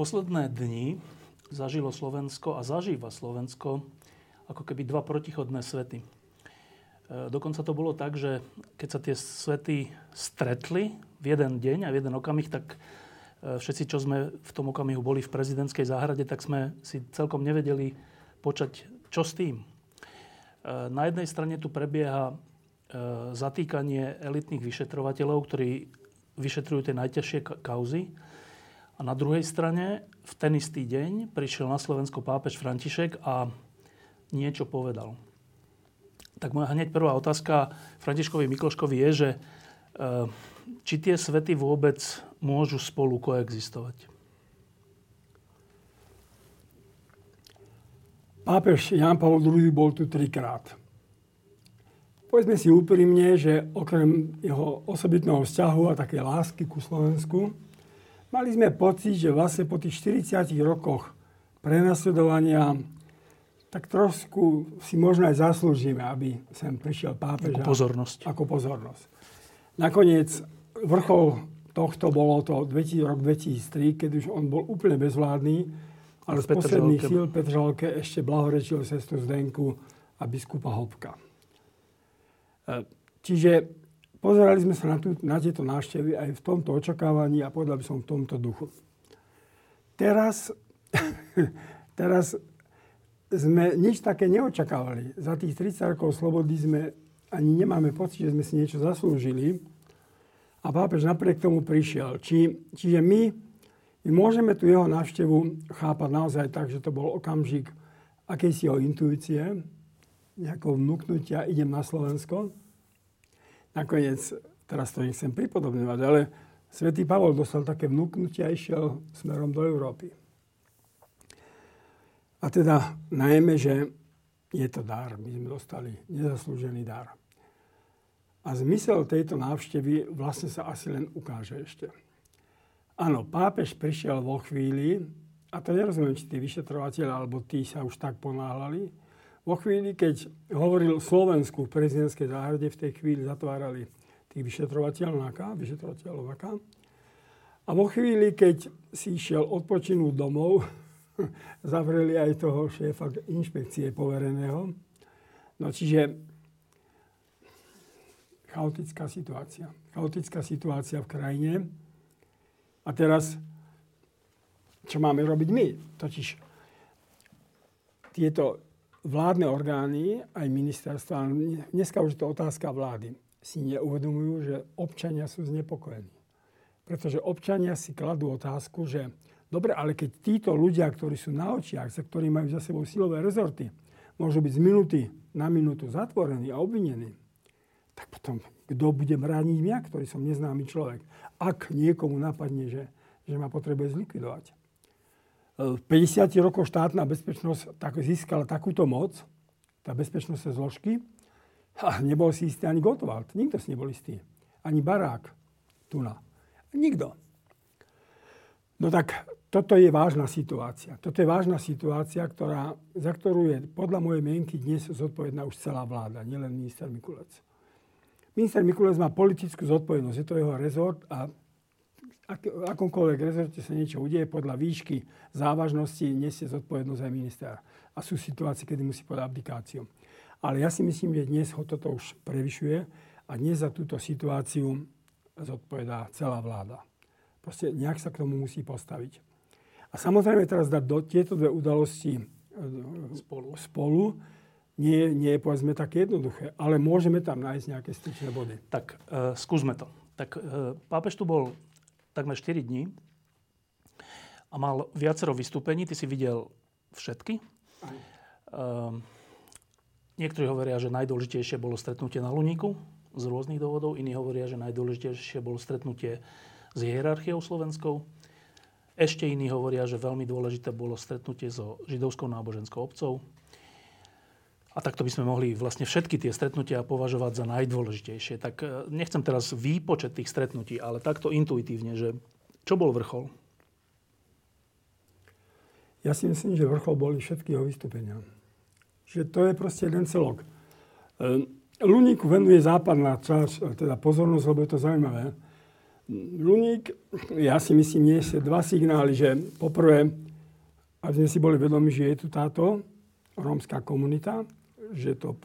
Posledné dni zažilo Slovensko a zažíva Slovensko ako keby dva protichodné svety. E, dokonca to bolo tak, že keď sa tie svety stretli v jeden deň a v jeden okamih, tak e, všetci, čo sme v tom okamihu boli v prezidentskej záhrade, tak sme si celkom nevedeli počať, čo s tým. E, na jednej strane tu prebieha zatýkanie elitných vyšetrovateľov, ktorí vyšetrujú tie najťažšie kauzy a na druhej strane, v ten istý deň prišiel na Slovensko pápež František a niečo povedal. Tak moja hneď prvá otázka Františkovi Mikloškovi je, že e, či tie svety vôbec môžu spolu koexistovať? Pápež Jan Pavel II bol tu trikrát. Povedzme si úprimne, že okrem jeho osobitného vzťahu a také lásky ku Slovensku, Mali sme pocit, že vlastne po tých 40 rokoch prenasledovania tak trošku si možno aj zaslúžime, aby sem prišiel pápež. Ako pozornosť. Ako pozornosť. Nakoniec vrchol tohto bolo to rok 2003, keď už on bol úplne bezvládny, ale z posledných síl Petržalke ešte blahorečil sestru Zdenku a biskupa Hopka. E, čiže Pozerali sme sa na, tú, na tieto návštevy aj v tomto očakávaní a povedal by som v tomto duchu. Teraz, teraz sme nič také neočakávali. Za tých 30 rokov slobody sme ani nemáme pocit, že sme si niečo zaslúžili. A pápež napriek tomu prišiel. Či, čiže my, my môžeme tu jeho návštevu chápať naozaj tak, že to bol okamžik akejsi jeho intuície, nejakého vnúknutia, idem na Slovensko. Nakoniec, teraz to nechcem pripodobňovať, ale svätý Pavol dostal také vnúknutie a išiel smerom do Európy. A teda najmä, že je to dar. My sme dostali nezaslúžený dar. A zmysel tejto návštevy vlastne sa asi len ukáže ešte. Áno, pápež prišiel vo chvíli, a to nerozumiem, či tí vyšetrovateľi alebo tí sa už tak ponáhľali, vo chvíli, keď hovoril Slovensku v prezidentskej záhrade, v tej chvíli zatvárali tých vyšetrovateľov NAKA, vyšetrovateľov. A vo chvíli, keď si išiel odpočinúť domov, zavreli aj toho šéfa inšpekcie povereného. No čiže chaotická situácia. Chaotická situácia v krajine. A teraz, čo máme robiť my? Totiž tieto vládne orgány, aj ministerstva, dneska už je to otázka vlády, si neuvedomujú, že občania sú znepokojení. Pretože občania si kladú otázku, že dobre, ale keď títo ľudia, ktorí sú na očiach, za ktorí majú za sebou silové rezorty, môžu byť z minúty na minútu zatvorení a obvinení, tak potom kto bude brániť mňa, ktorý som neznámy človek, ak niekomu napadne, že, že ma potrebuje zlikvidovať v 50 rokoch štátna bezpečnosť tak získala takúto moc, tá bezpečnostné zložky, a nebol si istý ani Gotwald. Nikto si nebol istý. Ani Barák. Tuna. Nikto. No tak toto je vážna situácia. Toto je vážna situácia, ktorá, za ktorú je podľa mojej mienky dnes zodpovedná už celá vláda, nielen minister Mikulec. Minister Mikulec má politickú zodpovednosť, je to jeho rezort a ak, akomkoľvek rezorte sa niečo udeje, podľa výšky závažnosti nesie zodpovednosť aj minister. A sú situácie, kedy musí podať abdikáciu. Ale ja si myslím, že dnes ho toto už prevyšuje a dnes za túto situáciu zodpovedá celá vláda. Proste nejak sa k tomu musí postaviť. A samozrejme teraz dať do tieto dve udalosti e, spolu, spolu nie, nie je povedzme také jednoduché, ale môžeme tam nájsť nejaké styčné body. Tak uh, skúsme to. Tak uh, pápež tu bol takmer 4 dní a mal viacero vystúpení. Ty si videl všetky. Uh, niektorí hovoria, že najdôležitejšie bolo stretnutie na Luníku z rôznych dôvodov. Iní hovoria, že najdôležitejšie bolo stretnutie s hierarchiou slovenskou. Ešte iní hovoria, že veľmi dôležité bolo stretnutie so židovskou náboženskou obcov. A takto by sme mohli vlastne všetky tie stretnutia považovať za najdôležitejšie. Tak e, nechcem teraz výpočet tých stretnutí, ale takto intuitívne, že čo bol vrchol? Ja si myslím, že vrchol boli všetky jeho vystúpenia. Že to je proste jeden celok. E, Luníku venuje západná časť, teda pozornosť, lebo je to zaujímavé. Luník, ja si myslím, je dva signály, že poprvé, aby sme si boli vedomi, že je tu táto rómska komunita, že to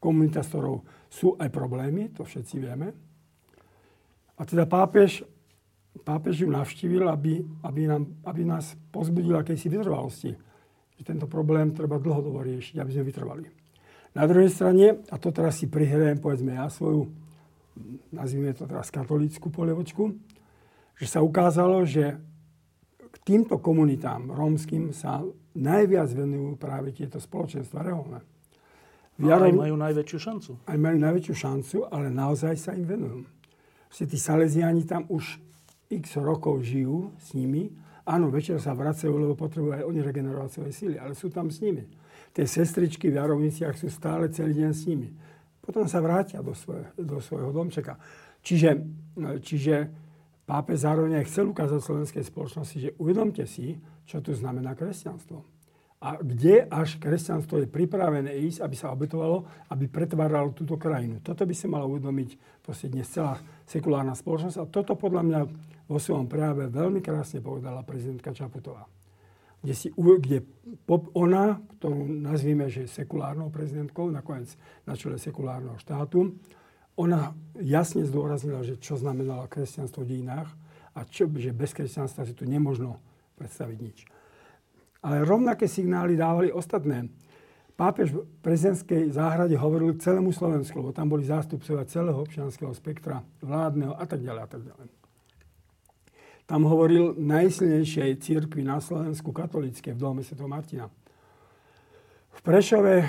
komunita, s ktorou sú aj problémy, to všetci vieme. A teda pápež, pápež ju navštívil, aby, aby, nám, aby nás pozbudil akejsi vytrvalosti. Že tento problém treba dlhodobo riešiť, aby sme vytrvali. Na druhej strane, a to teraz si prihrajem, povedzme ja svoju, nazvime to teraz katolícku polievočku, že sa ukázalo, že k týmto komunitám rómskym sa najviac venujú práve tieto spoločenstva reholné. Jarov, aj majú najväčšiu šancu. Aj majú najväčšiu šancu, ale naozaj sa im venujú. Vlastne tí Salesiani tam už x rokov žijú s nimi. Áno, večer sa vracajú, lebo potrebujú aj oni regenerovať svoje síly, ale sú tam s nimi tie sestričky v Jarovniciach sú stále celý deň s nimi. Potom sa vrátia do, svoje, do svojho domčeka. Čiže, čiže pápež zároveň aj chcel ukázať slovenskej spoločnosti, že uvedomte si, čo tu znamená kresťanstvo. A kde až kresťanstvo je pripravené ísť, aby sa obetovalo, aby pretváralo túto krajinu. Toto by sa malo uvedomiť proste dnes celá sekulárna spoločnosť. A toto podľa mňa vo svojom prejave veľmi krásne povedala prezidentka Čaputová kde, si, kde ona, ktorú nazvime, že sekulárnou prezidentkou, nakoniec na čele sekulárneho štátu, ona jasne zdôraznila, že čo znamenalo kresťanstvo v dejinách a čo, že bez kresťanstva si tu nemožno predstaviť nič. Ale rovnaké signály dávali ostatné. Pápež v prezidentskej záhrade hovoril celému Slovensku, lebo tam boli zástupcovia celého občianského spektra, vládneho a tak ďalej a tak ďalej. Tam hovoril najsilnejšej církvi na Slovensku katolícke v dome Sv. Martina. V Prešove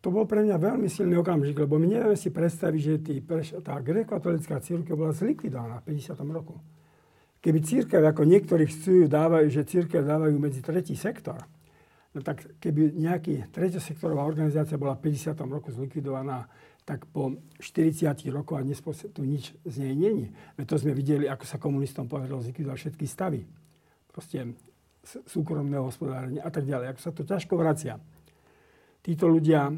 to bol pre mňa veľmi silný okamžik, lebo my nevieme si predstaviť, že tý, tá grekokatolická církev bola zlikvidovaná v 50. roku. Keby církev, ako niektorí chcú, dávajú, že církev dávajú medzi tretí sektor, no tak keby nejaký treťosektorová organizácia bola v 50. roku zlikvidovaná, tak po 40 rokoch a dnes tu nič z nej není. Veď to sme videli, ako sa komunistom podarilo zlikvidovať všetky stavy. Proste súkromného hospodárenia a tak ďalej. Ako sa to ťažko vracia. Títo ľudia,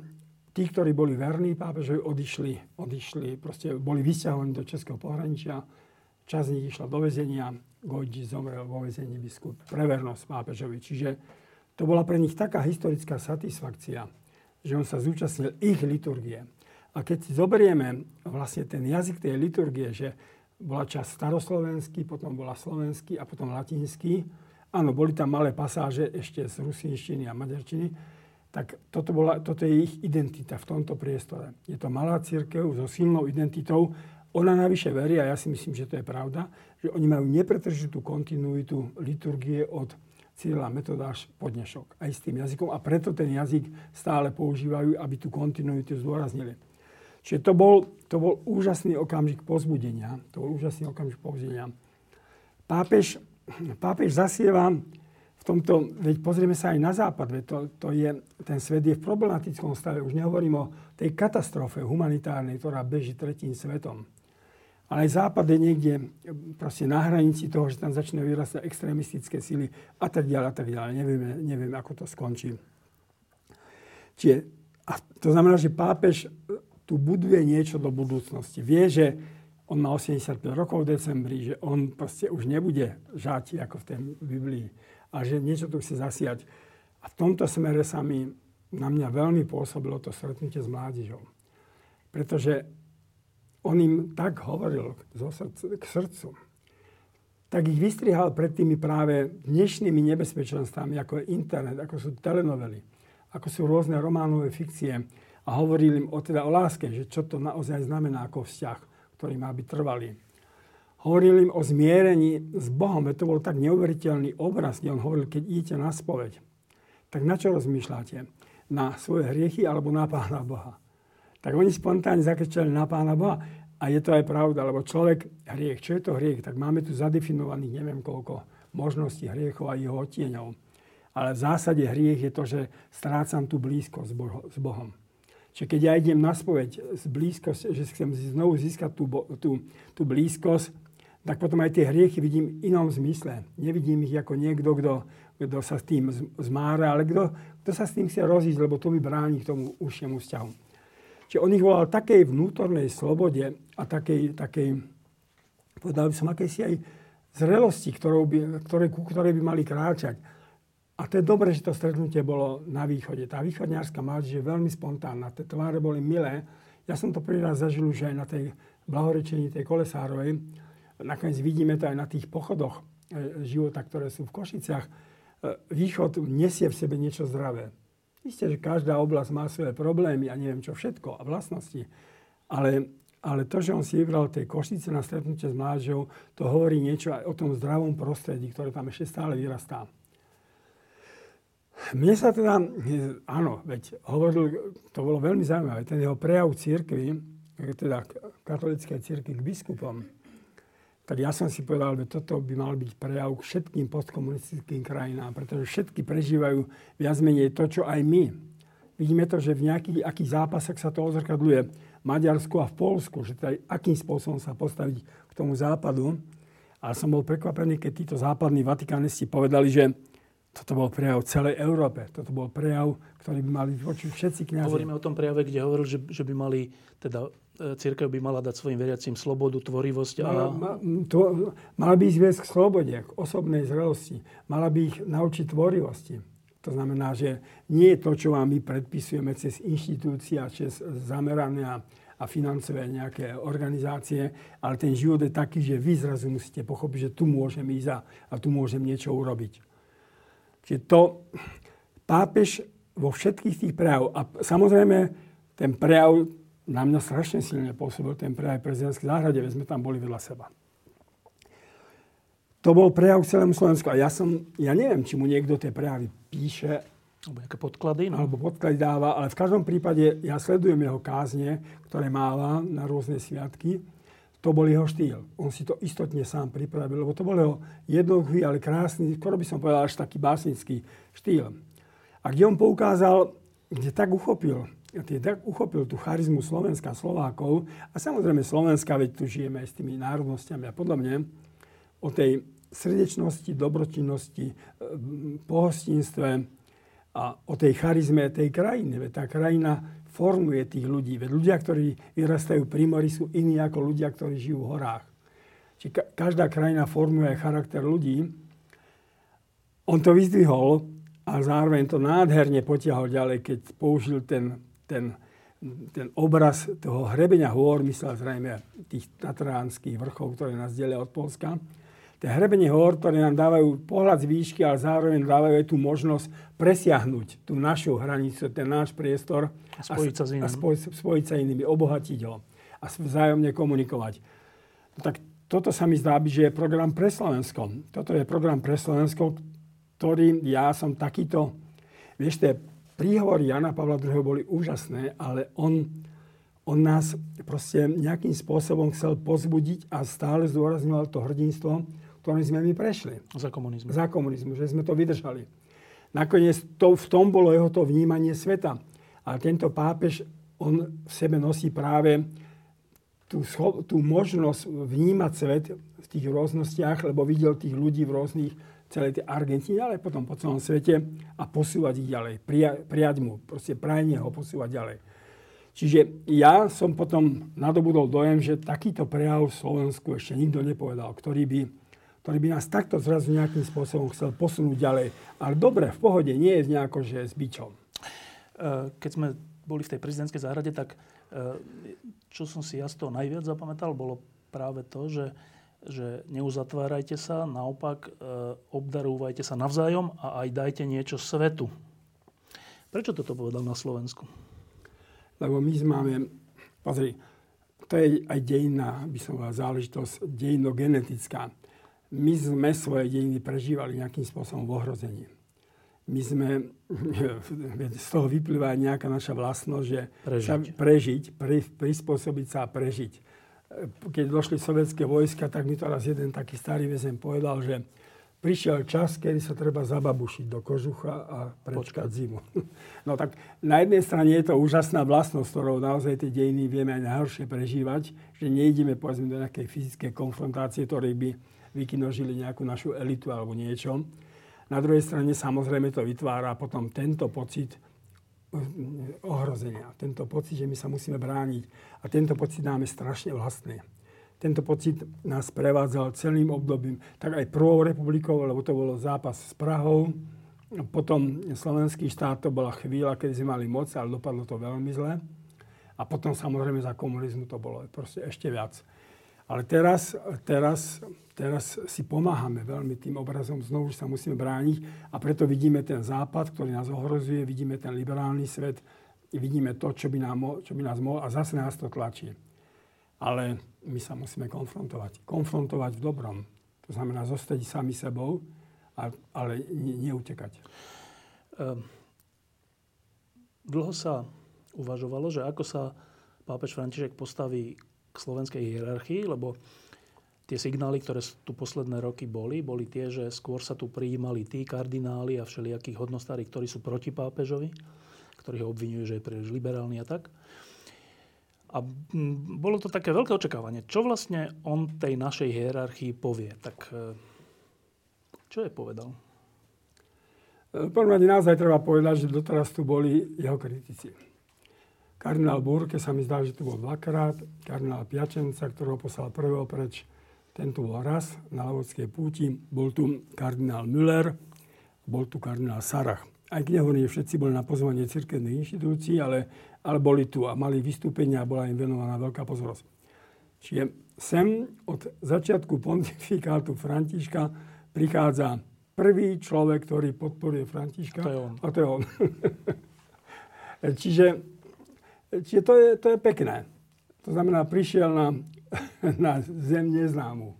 tí, ktorí boli verní pápežovi, odišli, odišli, proste boli vysťahovaní do Českého pohraničia. Čas z nich išla do väzenia. Gojči zomrel vo väzení biskup pre vernosť pápežovi. Čiže to bola pre nich taká historická satisfakcia, že on sa zúčastnil ich liturgie a keď si zoberieme vlastne ten jazyk tej liturgie, že bola čas staroslovenský, potom bola slovenský a potom latinský, áno, boli tam malé pasáže ešte z rusinštiny a maďarčiny, tak toto, bola, toto je ich identita v tomto priestore. Je to malá církev so silnou identitou. Ona navyše verí, a ja si myslím, že to je pravda, že oni majú nepretržitú kontinuitu liturgie od Cyrila Metodáš po dnešok. Aj s tým jazykom. A preto ten jazyk stále používajú, aby tú kontinuitu zdôraznili. Čiže to bol, to bol úžasný okamžik pozbudenia. To bol úžasný okamžik pozbudenia. Pápež, pápež zasieva v tomto, veď pozrieme sa aj na západ, veď to, to je, ten svet je v problematickom stave. Už nehovorím o tej katastrofe humanitárnej, ktorá beží tretím svetom. Ale aj západ je niekde proste na hranici toho, že tam začne vyrastať extrémistické sily a tak ďalej a tak ďalej. Nevieme, nevieme, ako to skončí. Čiže, a to znamená, že pápež tu buduje niečo do budúcnosti. Vie, že on má 85 rokov v decembri, že on proste už nebude žáti ako v tej Biblii a že niečo tu chce zasiať. A v tomto smere sa mi na mňa veľmi pôsobilo to stretnutie s mládežou. Pretože on im tak hovoril k srdcu, tak ich vystrihal pred tými práve dnešnými nebezpečenstvami, ako je internet, ako sú telenovely, ako sú rôzne románové fikcie, a hovoril im o, teda o láske, že čo to naozaj znamená ako vzťah, ktorý má byť trvalý. Hovoril im o zmierení s Bohom, to bol tak neuveriteľný obraz, kde on hovoril, keď idete na spoveď, tak na čo rozmýšľate? Na svoje hriechy alebo na Pána Boha? Tak oni spontánne zakričali na Pána Boha. A je to aj pravda, lebo človek, hriech, čo je to hriech? Tak máme tu zadefinovaných neviem koľko možností hriechov a jeho odtieňov. Ale v zásade hriech je to, že strácam tú blízkosť s Bohom. Čiže keď ja idem na spoveď z blízkosť, že chcem znovu získať tú, tú, tú blízkosť, tak potom aj tie hriechy vidím v inom zmysle. Nevidím ich ako niekto, kto, kto sa s tým zmára, ale kto, kto sa s tým chce rozísť, lebo to mi bráni k tomu užšiemu vzťahu. Čiže on ich volal takej vnútornej slobode a takej, takej povedal by som, akejsi aj zrelosti, ktorou by, ktoré, ku ktorej by mali kráčať. A to je dobré, že to stretnutie bolo na východe. Tá východňárska mládež je veľmi spontánna. Tie tváre boli milé. Ja som to prvý raz zažil už aj na tej blahorečení tej Kolesárovej. Nakoniec vidíme to aj na tých pochodoch e, života, ktoré sú v Košiciach. E, východ nesie v sebe niečo zdravé. Isté, že každá oblasť má svoje problémy a neviem čo všetko a vlastnosti. Ale, ale to, že on si vybral tej Košice na stretnutie s mládežou, to hovorí niečo aj o tom zdravom prostredí, ktoré tam ešte stále vyrastá. Mne sa teda, áno, veď hovoril, to bolo veľmi zaujímavé, ten jeho prejav církvy, teda katolíckej církvy k biskupom, tak ja som si povedal, že toto by mal byť prejav k všetkým postkomunistickým krajinám, pretože všetky prežívajú viac menej to, čo aj my. Vidíme to, že v nejakých akých zápasoch sa to ozrkadluje v Maďarsku a v Polsku, že teda akým spôsobom sa postaviť k tomu západu. A som bol prekvapený, keď títo západní vatikánisti povedali, že toto bol prejav celej Európe. Toto bol prejav, ktorý by mali počuť všetci kniazy. Hovoríme o tom prejave, kde hovoril, že, že by mali teda církev by mala dať svojim veriacím slobodu, tvorivosť a... Mala, ma, mala by ich viesť k slobode, k osobnej zrelosti. Mala by ich naučiť tvorivosti. To znamená, že nie je to, čo vám my predpisujeme cez inštitúcie a cez zamerania a financové nejaké organizácie, ale ten život je taký, že vy zrazu musíte pochopiť, že tu môžem ísť a, a tu môžem niečo urobiť. Čiže to pápež vo všetkých tých prejav, a samozrejme ten prejav na mňa strašne silne pôsobil ten prejav prezidentskej záhrade, veď sme tam boli vedľa seba. To bol prejav k celému Slovensku. A ja som, ja neviem, či mu niekto tie prejavy píše, alebo nejaké podklady. No. Alebo podklady dáva, ale v každom prípade ja sledujem jeho kázne, ktoré máva na rôzne sviatky. To bol jeho štýl. On si to istotne sám pripravil, lebo to bol jeho jednoduchý, ale krásny, skoro by som povedal až taký básnický štýl. A kde on poukázal, kde tak uchopil tak uchopil tú charizmu Slovenska, Slovákov a samozrejme Slovenska, veď tu žijeme aj s tými národnosťami a podobne, o tej srdečnosti, dobročinnosti, e, pohostinstve a o tej charizme tej krajiny. Veď tá krajina formuje tých ľudí. Veď ľudia, ktorí vyrastajú pri mori, sú iní ako ľudia, ktorí žijú v horách. Čiže každá krajina formuje charakter ľudí. On to vyzdvihol a zároveň to nádherne potiahol ďalej, keď použil ten ten, ten obraz toho hrebenia hôr, myslel zrejme tých tatránskych vrchov, ktoré nás delia od Polska. Tie hrebenie hôr, ktoré nám dávajú pohľad z výšky, ale zároveň dávajú aj tú možnosť presiahnuť tú našu hranicu, ten náš priestor a spojiť sa s inými. A spoj, spojiť sa inými, obohatiť ho a vzájomne komunikovať. No tak toto sa mi zdá že je program pre Slovensko. Toto je program pre Slovensko, ktorý ja som takýto, vieš, tie príhovory Jana Pavla II. boli úžasné, ale on, on nás proste nejakým spôsobom chcel pozbudiť a stále zdôrazňoval to hrdinstvo, ktorým sme my prešli. Za komunizmu. Za komunizmu, že sme to vydržali. Nakoniec to, v tom bolo jeho to vnímanie sveta. A tento pápež, on v sebe nosí práve tú, tú možnosť vnímať svet v tých rôznostiach, lebo videl tých ľudí v rôznych celej tej Argentíne, ale potom po celom svete a posúvať ich ďalej. Prija, prijať mu, proste prajne ho posúvať ďalej. Čiže ja som potom nadobudol dojem, že takýto prejav v Slovensku ešte nikto nepovedal, ktorý by, ktorý by nás takto zrazu nejakým spôsobom chcel posunúť ďalej. Ale dobre, v pohode, nie je nejako, že s bičom. E, keď sme boli v tej prezidentskej záhrade, tak e, čo som si ja z toho najviac zapamätal, bolo práve to, že že neuzatvárajte sa, naopak e, obdarúvajte sa navzájom a aj dajte niečo svetu. Prečo toto povedal na Slovensku? Lebo my máme, pozri, to je aj dejná, by som povedal, záležitosť dejno-genetická. My sme svoje dejiny prežívali nejakým spôsobom v ohrození. My sme, z toho vyplýva nejaká naša vlastnosť, že prežiť, prežiť pri, prispôsobiť sa a prežiť keď došli sovietské vojska, tak mi to raz jeden taký starý väzen povedal, že prišiel čas, kedy sa treba zababušiť do kožucha a prečkať zimu. No tak na jednej strane je to úžasná vlastnosť, ktorou naozaj tie dejiny vieme aj najhoršie prežívať, že nejdeme povedzme do nejakej fyzickej konfrontácie, ktorej by vykinožili nejakú našu elitu alebo niečo. Na druhej strane samozrejme to vytvára potom tento pocit ohrozenia, tento pocit, že my sa musíme brániť. A tento pocit nám je strašne vlastný tento pocit nás prevádzal celým obdobím, tak aj prvou republikou, lebo to bolo zápas s Prahou. Potom slovenský štát to bola chvíľa, keď sme mali moc, ale dopadlo to veľmi zle. A potom samozrejme za komunizmu to bolo proste ešte viac. Ale teraz, teraz, teraz si pomáhame veľmi tým obrazom, znovu sa musíme brániť a preto vidíme ten západ, ktorý nás ohrozuje, vidíme ten liberálny svet, vidíme to, čo by, nám, čo by nás mohlo a zase nás to tlačí. Ale my sa musíme konfrontovať. Konfrontovať v dobrom. To znamená zostať sami sebou, ale neutekať. Ehm, dlho sa uvažovalo, že ako sa pápež František postaví k slovenskej hierarchii, lebo tie signály, ktoré tu posledné roky boli, boli tie, že skôr sa tu prijímali tí kardináli a všelijakí hodnostári, ktorí sú proti pápežovi, ktorí ho obvinujú, že je príliš liberálny a tak. A bolo to také veľké očakávanie. Čo vlastne on tej našej hierarchii povie? Tak e, čo je povedal? V prvom rade naozaj treba povedať, že doteraz tu boli jeho kritici. Kardinál Burke sa mi zdá, že tu bol dvakrát. Kardinál Piačenca, ktorého poslal prvého preč, ten tu bol raz na Lavodskej púti. Bol tu kardinál Müller, bol tu kardinál Sarach. Aj nehovorím, všetci boli na pozvanie cirkevných inštitúcií, ale ale boli tu a mali vystúpenia a bola im venovaná veľká pozornosť. Čiže sem od začiatku pontifikátu Františka prichádza prvý človek, ktorý podporuje Františka. To je on. A to je on. čiže čiže to, je, to je pekné. To znamená, prišiel na, na zem neznámu.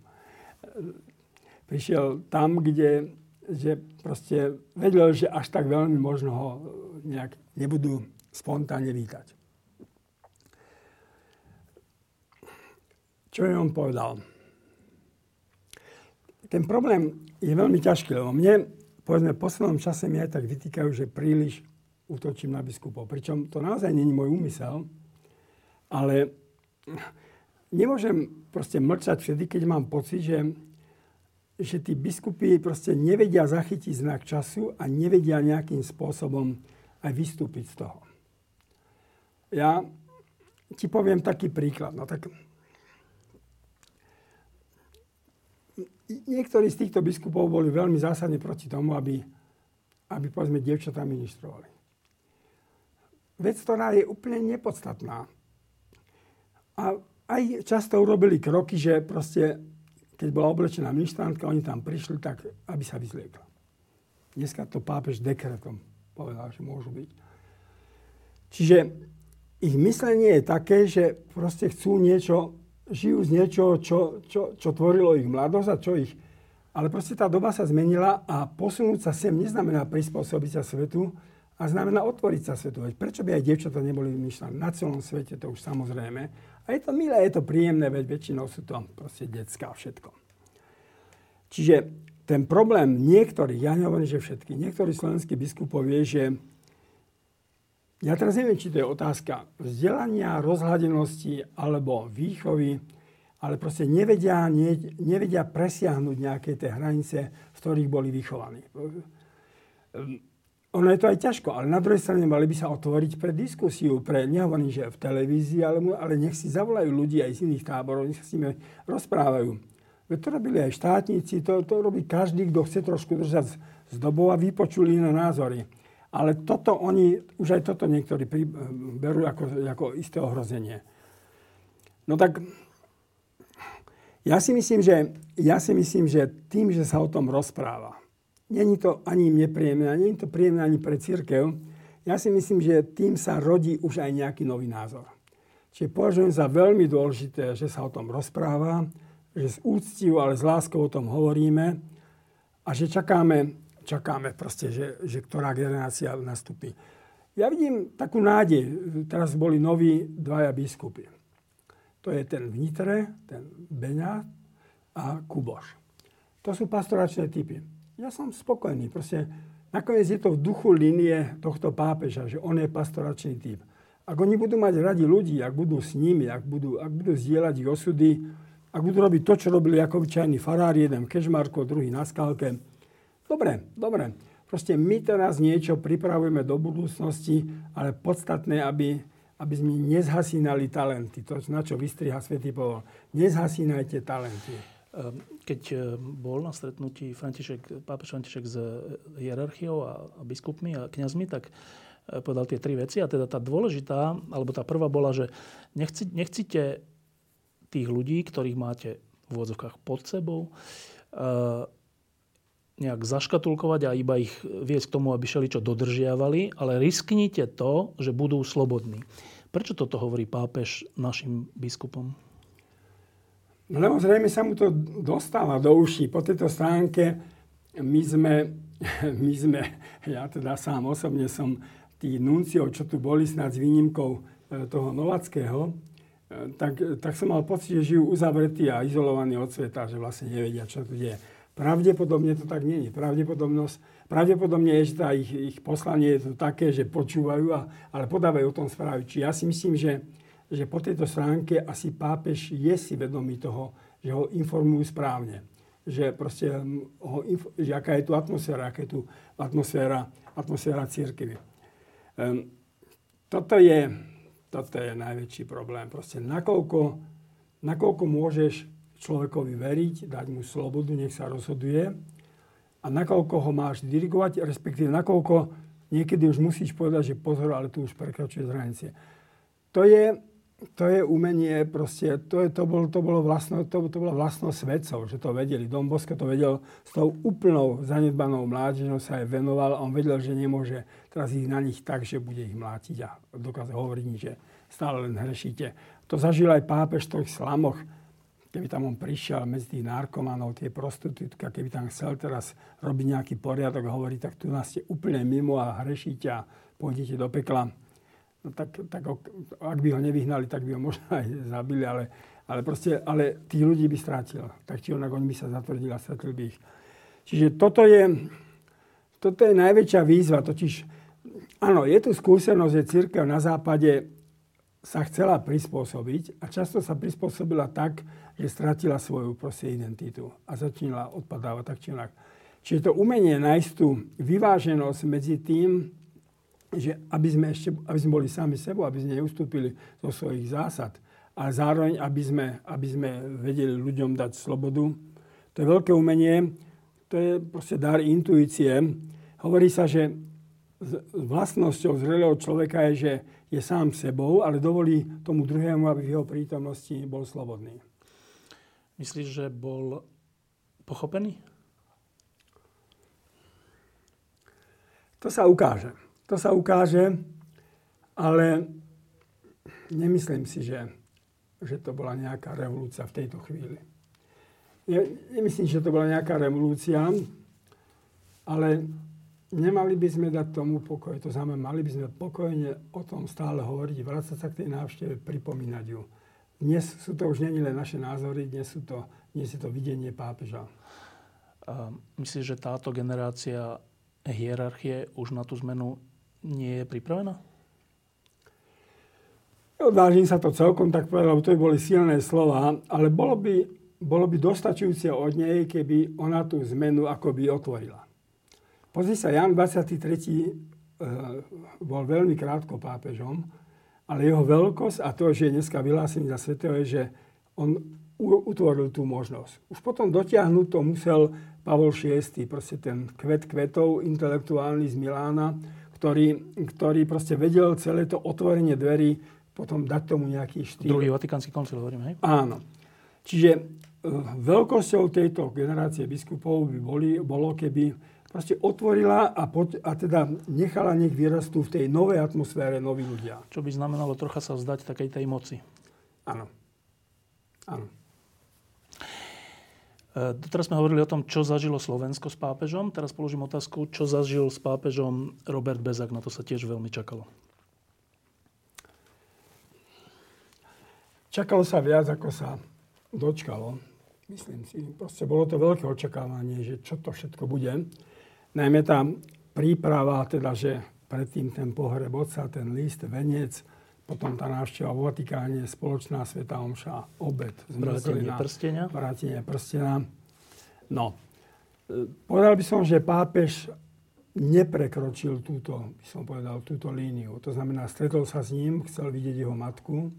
Prišiel tam, kde že proste vedel, že až tak veľmi možno ho nejak nebudú spontánne vítať. Čo je on povedal? Ten problém je veľmi ťažký, lebo mne, povedzme, v poslednom čase mi aj tak vytýkajú, že príliš útočím na biskupov. Pričom to naozaj není môj úmysel, ale nemôžem proste mlčať vtedy, keď mám pocit, že, že tí biskupy proste nevedia zachytiť znak času a nevedia nejakým spôsobom aj vystúpiť z toho. Ja ti poviem taký príklad. No tak niektorí z týchto biskupov boli veľmi zásadne proti tomu, aby, aby povedzme, dievčatá ministrovali. Vec, ktorá je úplne nepodstatná. A aj často urobili kroky, že proste, keď bola oblečená ministrantka, oni tam prišli tak, aby sa vyzliekla. Dneska to pápež dekretom povedal, že môžu byť. Čiže ich myslenie je také, že proste chcú niečo, žijú z niečoho, čo, čo, čo tvorilo ich mladosť a čo ich... Ale proste tá doba sa zmenila a posunúť sa sem neznamená prispôsobiť sa svetu, a znamená otvoriť sa svetu. Veď prečo by aj dievčatá neboli myšlené? Na celom svete to už samozrejme. A je to milé, je to príjemné, veď väčšinou sú to proste detská všetko. Čiže ten problém niektorých, ja nehovorím, že všetky, niektorí slovenskí biskupovie, že ja teraz neviem, či to je otázka vzdelania, rozhľadenosti alebo výchovy, ale proste nevedia, ne, nevedia presiahnuť nejaké tie hranice, v ktorých boli vychovaní. Ono je to aj ťažko, ale na druhej strane mali by sa otvoriť pre diskusiu, pre, nehovorím, že v televízii, ale, ale nech si zavolajú ľudí aj z iných táborov, nech sa s nimi rozprávajú. Veď to robili aj štátnici, to, to robí každý, kto chce trošku držať z dobou a vypočuli iné názory. Ale toto oni, už aj toto niektorí pri, berú ako, ako isté ohrozenie. No tak ja si myslím, že, ja si myslím, že tým, že sa o tom rozpráva, není to ani nepríjemné, ani to príjemné ani pre církev, ja si myslím, že tým sa rodí už aj nejaký nový názor. Čiže považujem za veľmi dôležité, že sa o tom rozpráva, že s úctiu, ale s láskou o tom hovoríme a že čakáme čakáme proste, že, že ktorá generácia nastúpi. Ja vidím takú nádej. Teraz boli noví dvaja biskupy. To je ten vnitre, ten Beňa a Kuboš. To sú pastoračné typy. Ja som spokojný. Proste nakoniec je to v duchu línie tohto pápeža, že on je pastoračný typ. Ak oni budú mať radi ľudí, ak budú s nimi, ak budú, ak budú zdieľať ich osudy, ak budú robiť to, čo robili ako obyčajní farári, jeden v Kežmarku, druhý na skalke. Dobre, dobre. Proste my teraz niečo pripravujeme do budúcnosti, ale podstatné, aby, aby sme nezhasínali talenty. To, na čo vystriha Svetý Pavol. Nezhasínajte talenty. Ehm, keď e, bol na stretnutí František, pápež František s hierarchiou a, biskupmi a kňazmi, tak E, povedal tie tri veci. A teda tá dôležitá, alebo tá prvá bola, že nechci, nechcite tých ľudí, ktorých máte v úvodzovkách pod sebou, e, nejak zaškatulkovať a iba ich viesť k tomu, aby šeli čo dodržiavali, ale risknite to, že budú slobodní. Prečo toto hovorí pápež našim biskupom? Lebo zrejme sa mu to dostáva do uší. Po tejto stránke my sme, my sme, ja teda sám osobne som tí nunciov, čo tu boli snad s výnimkou e, toho Novackého, e, tak, tak som mal pocit, že žijú uzavretí a izolovaní od sveta, že vlastne nevedia, čo tu deje. Pravdepodobne to tak nie je. Pravdepodobnosť, pravdepodobne je, že tá ich, ich poslanie je to také, že počúvajú, a, ale podávajú o tom správy. Či ja si myslím, že, že po tejto stránke asi pápež je si vedomý toho, že ho informujú správne. Že proste, ho, že aká je tu atmosféra, aká je tu atmosféra, atmosféra církevy. Um, toto, je, toto je najväčší problém. Proste nakoľko, nakoľko môžeš človekovi veriť, dať mu slobodu, nech sa rozhoduje a nakoľko ho máš dirigovať, respektíve nakoľko niekedy už musíš povedať, že pozor, ale tu už prekračuje hranice. To je, to je umenie, proste, to, je, to, bol, to, bolo vlastno, to, to bola vlastnosť svedcov, že to vedeli. Dom Bosko to vedel s tou úplnou zanedbanou mládežou sa aj venoval a on vedel, že nemôže teraz ísť na nich tak, že bude ich mlátiť a dokáže hovoriť že stále len hrešíte. To zažil aj pápež v tých slamoch, keby tam on prišiel medzi tých narkomanov, tie prostitútka, keby tam chcel teraz robiť nejaký poriadok, hovorí, tak tu nás ste úplne mimo a hrešíte a pôjdete do pekla tak, tak ak by ho nevyhnali, tak by ho možno aj zabili, ale, ale proste, ale tých ľudí by strátil. Tak či onak on by sa zatvrdil a stratil by ich. Čiže toto je, toto je najväčšia výzva, totiž áno, je tu skúsenosť, že církev na západe sa chcela prispôsobiť a často sa prispôsobila tak, že stratila svoju proste identitu a začínala odpadávať tak či onak. Čiže to umenie nájsť tú vyváženosť medzi tým, že aby sme, ešte, aby sme boli sami sebou, aby sme neustúpili zo svojich zásad, ale zároveň, aby sme, aby sme vedeli ľuďom dať slobodu. To je veľké umenie, to je proste dar intuície. Hovorí sa, že vlastnosťou zrelého človeka je, že je sám sebou, ale dovolí tomu druhému, aby v jeho prítomnosti bol slobodný. Myslíš, že bol pochopený? To sa ukáže. To sa ukáže, ale nemyslím si, že, že to bola nejaká revolúcia v tejto chvíli. Ne, nemyslím, že to bola nejaká revolúcia, ale nemali by sme dať tomu pokoj. To znamená, mali by sme pokojne o tom stále hovoriť, vrácať sa k tej návšteve, pripomínať ju. Dnes sú to už není len naše názory, dnes, sú to, dnes je to videnie pápeža. Myslíš, že táto generácia hierarchie už na tú zmenu nie je pripravená? Odvážim sa to celkom tak povedať, lebo to by boli silné slova, ale bolo by, bolo by dostačujúce od nej, keby ona tú zmenu akoby otvorila. Pozri sa, Jan 23. Eh, bol veľmi krátko pápežom, ale jeho veľkosť a to, že je dneska vyhlásený za svetého, je, že on utvoril tú možnosť. Už potom dotiahnuť to musel Pavol VI, proste ten kvet kvetov intelektuálny z Milána, ktorý, ktorý proste vedel celé to otvorenie dverí potom dať tomu nejaký štýl. Druhý vatikánsky koncil, hovorím, hej? Áno. Čiže e, veľkosťou tejto generácie biskupov by boli, bolo, keby proste otvorila a, pod, a teda nechala nech vyrastú v tej novej atmosfére noví ľudia. Čo by znamenalo trocha sa vzdať takej tej moci. Áno. Áno. E, teraz sme hovorili o tom, čo zažilo Slovensko s pápežom. Teraz položím otázku, čo zažil s pápežom Robert Bezak. Na to sa tiež veľmi čakalo. čakalo sa viac, ako sa dočkalo. Myslím si, proste bolo to veľké očakávanie, že čo to všetko bude. Najmä tá príprava, teda, že predtým ten pohreb otca, ten list, venec, potom tá návšteva v Vatikáne, spoločná sveta omša, obed, vrátenie prstenia. Vrátenie prstenia. No, e, povedal by som, že pápež neprekročil túto, by som povedal, túto líniu. To znamená, stretol sa s ním, chcel vidieť jeho matku.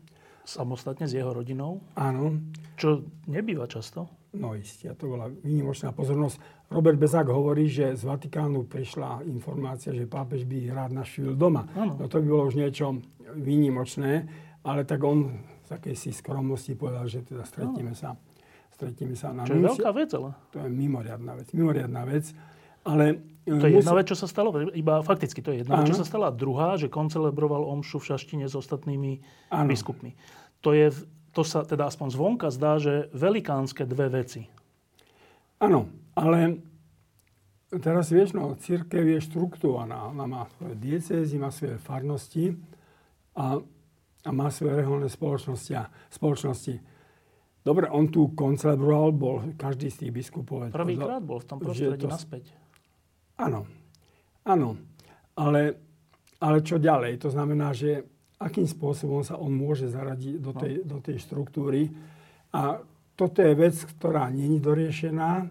Samostatne s jeho rodinou? Áno. Čo nebýva často? No isté, to bola výnimočná pozornosť. Robert Bezák hovorí, že z Vatikánu prišla informácia, že pápež by rád navštívil doma. Ano. No to by bolo už niečo výnimočné, ale tak on z akejsi skromnosti povedal, že teda stretneme sa. Stretneme sa na Čo je veľká vec, ale. To je mimoriadná vec. Mimoriadná vec. Ale to je jedna vec, čo sa stalo, iba fakticky to je jedna vec, čo sa stala. Druhá, že koncelebroval omšu v Šaštine s ostatnými ano. biskupmi. To, je, to sa teda aspoň zvonka zdá, že velikánske dve veci. Áno, ale teraz vieš, no, církev je štruktúrovaná. Ona má svoje diecézy, má svoje farnosti a, a má svoje reholné spoločnosti. A spoločnosti. Dobre, on tu koncelebroval, bol každý z tých biskupov. Prvýkrát bol v tom prostredí to, naspäť. Áno, áno. Ale, ale čo ďalej? To znamená, že akým spôsobom sa on môže zaradiť do tej, no. do tej štruktúry. A toto je vec, ktorá není doriešená.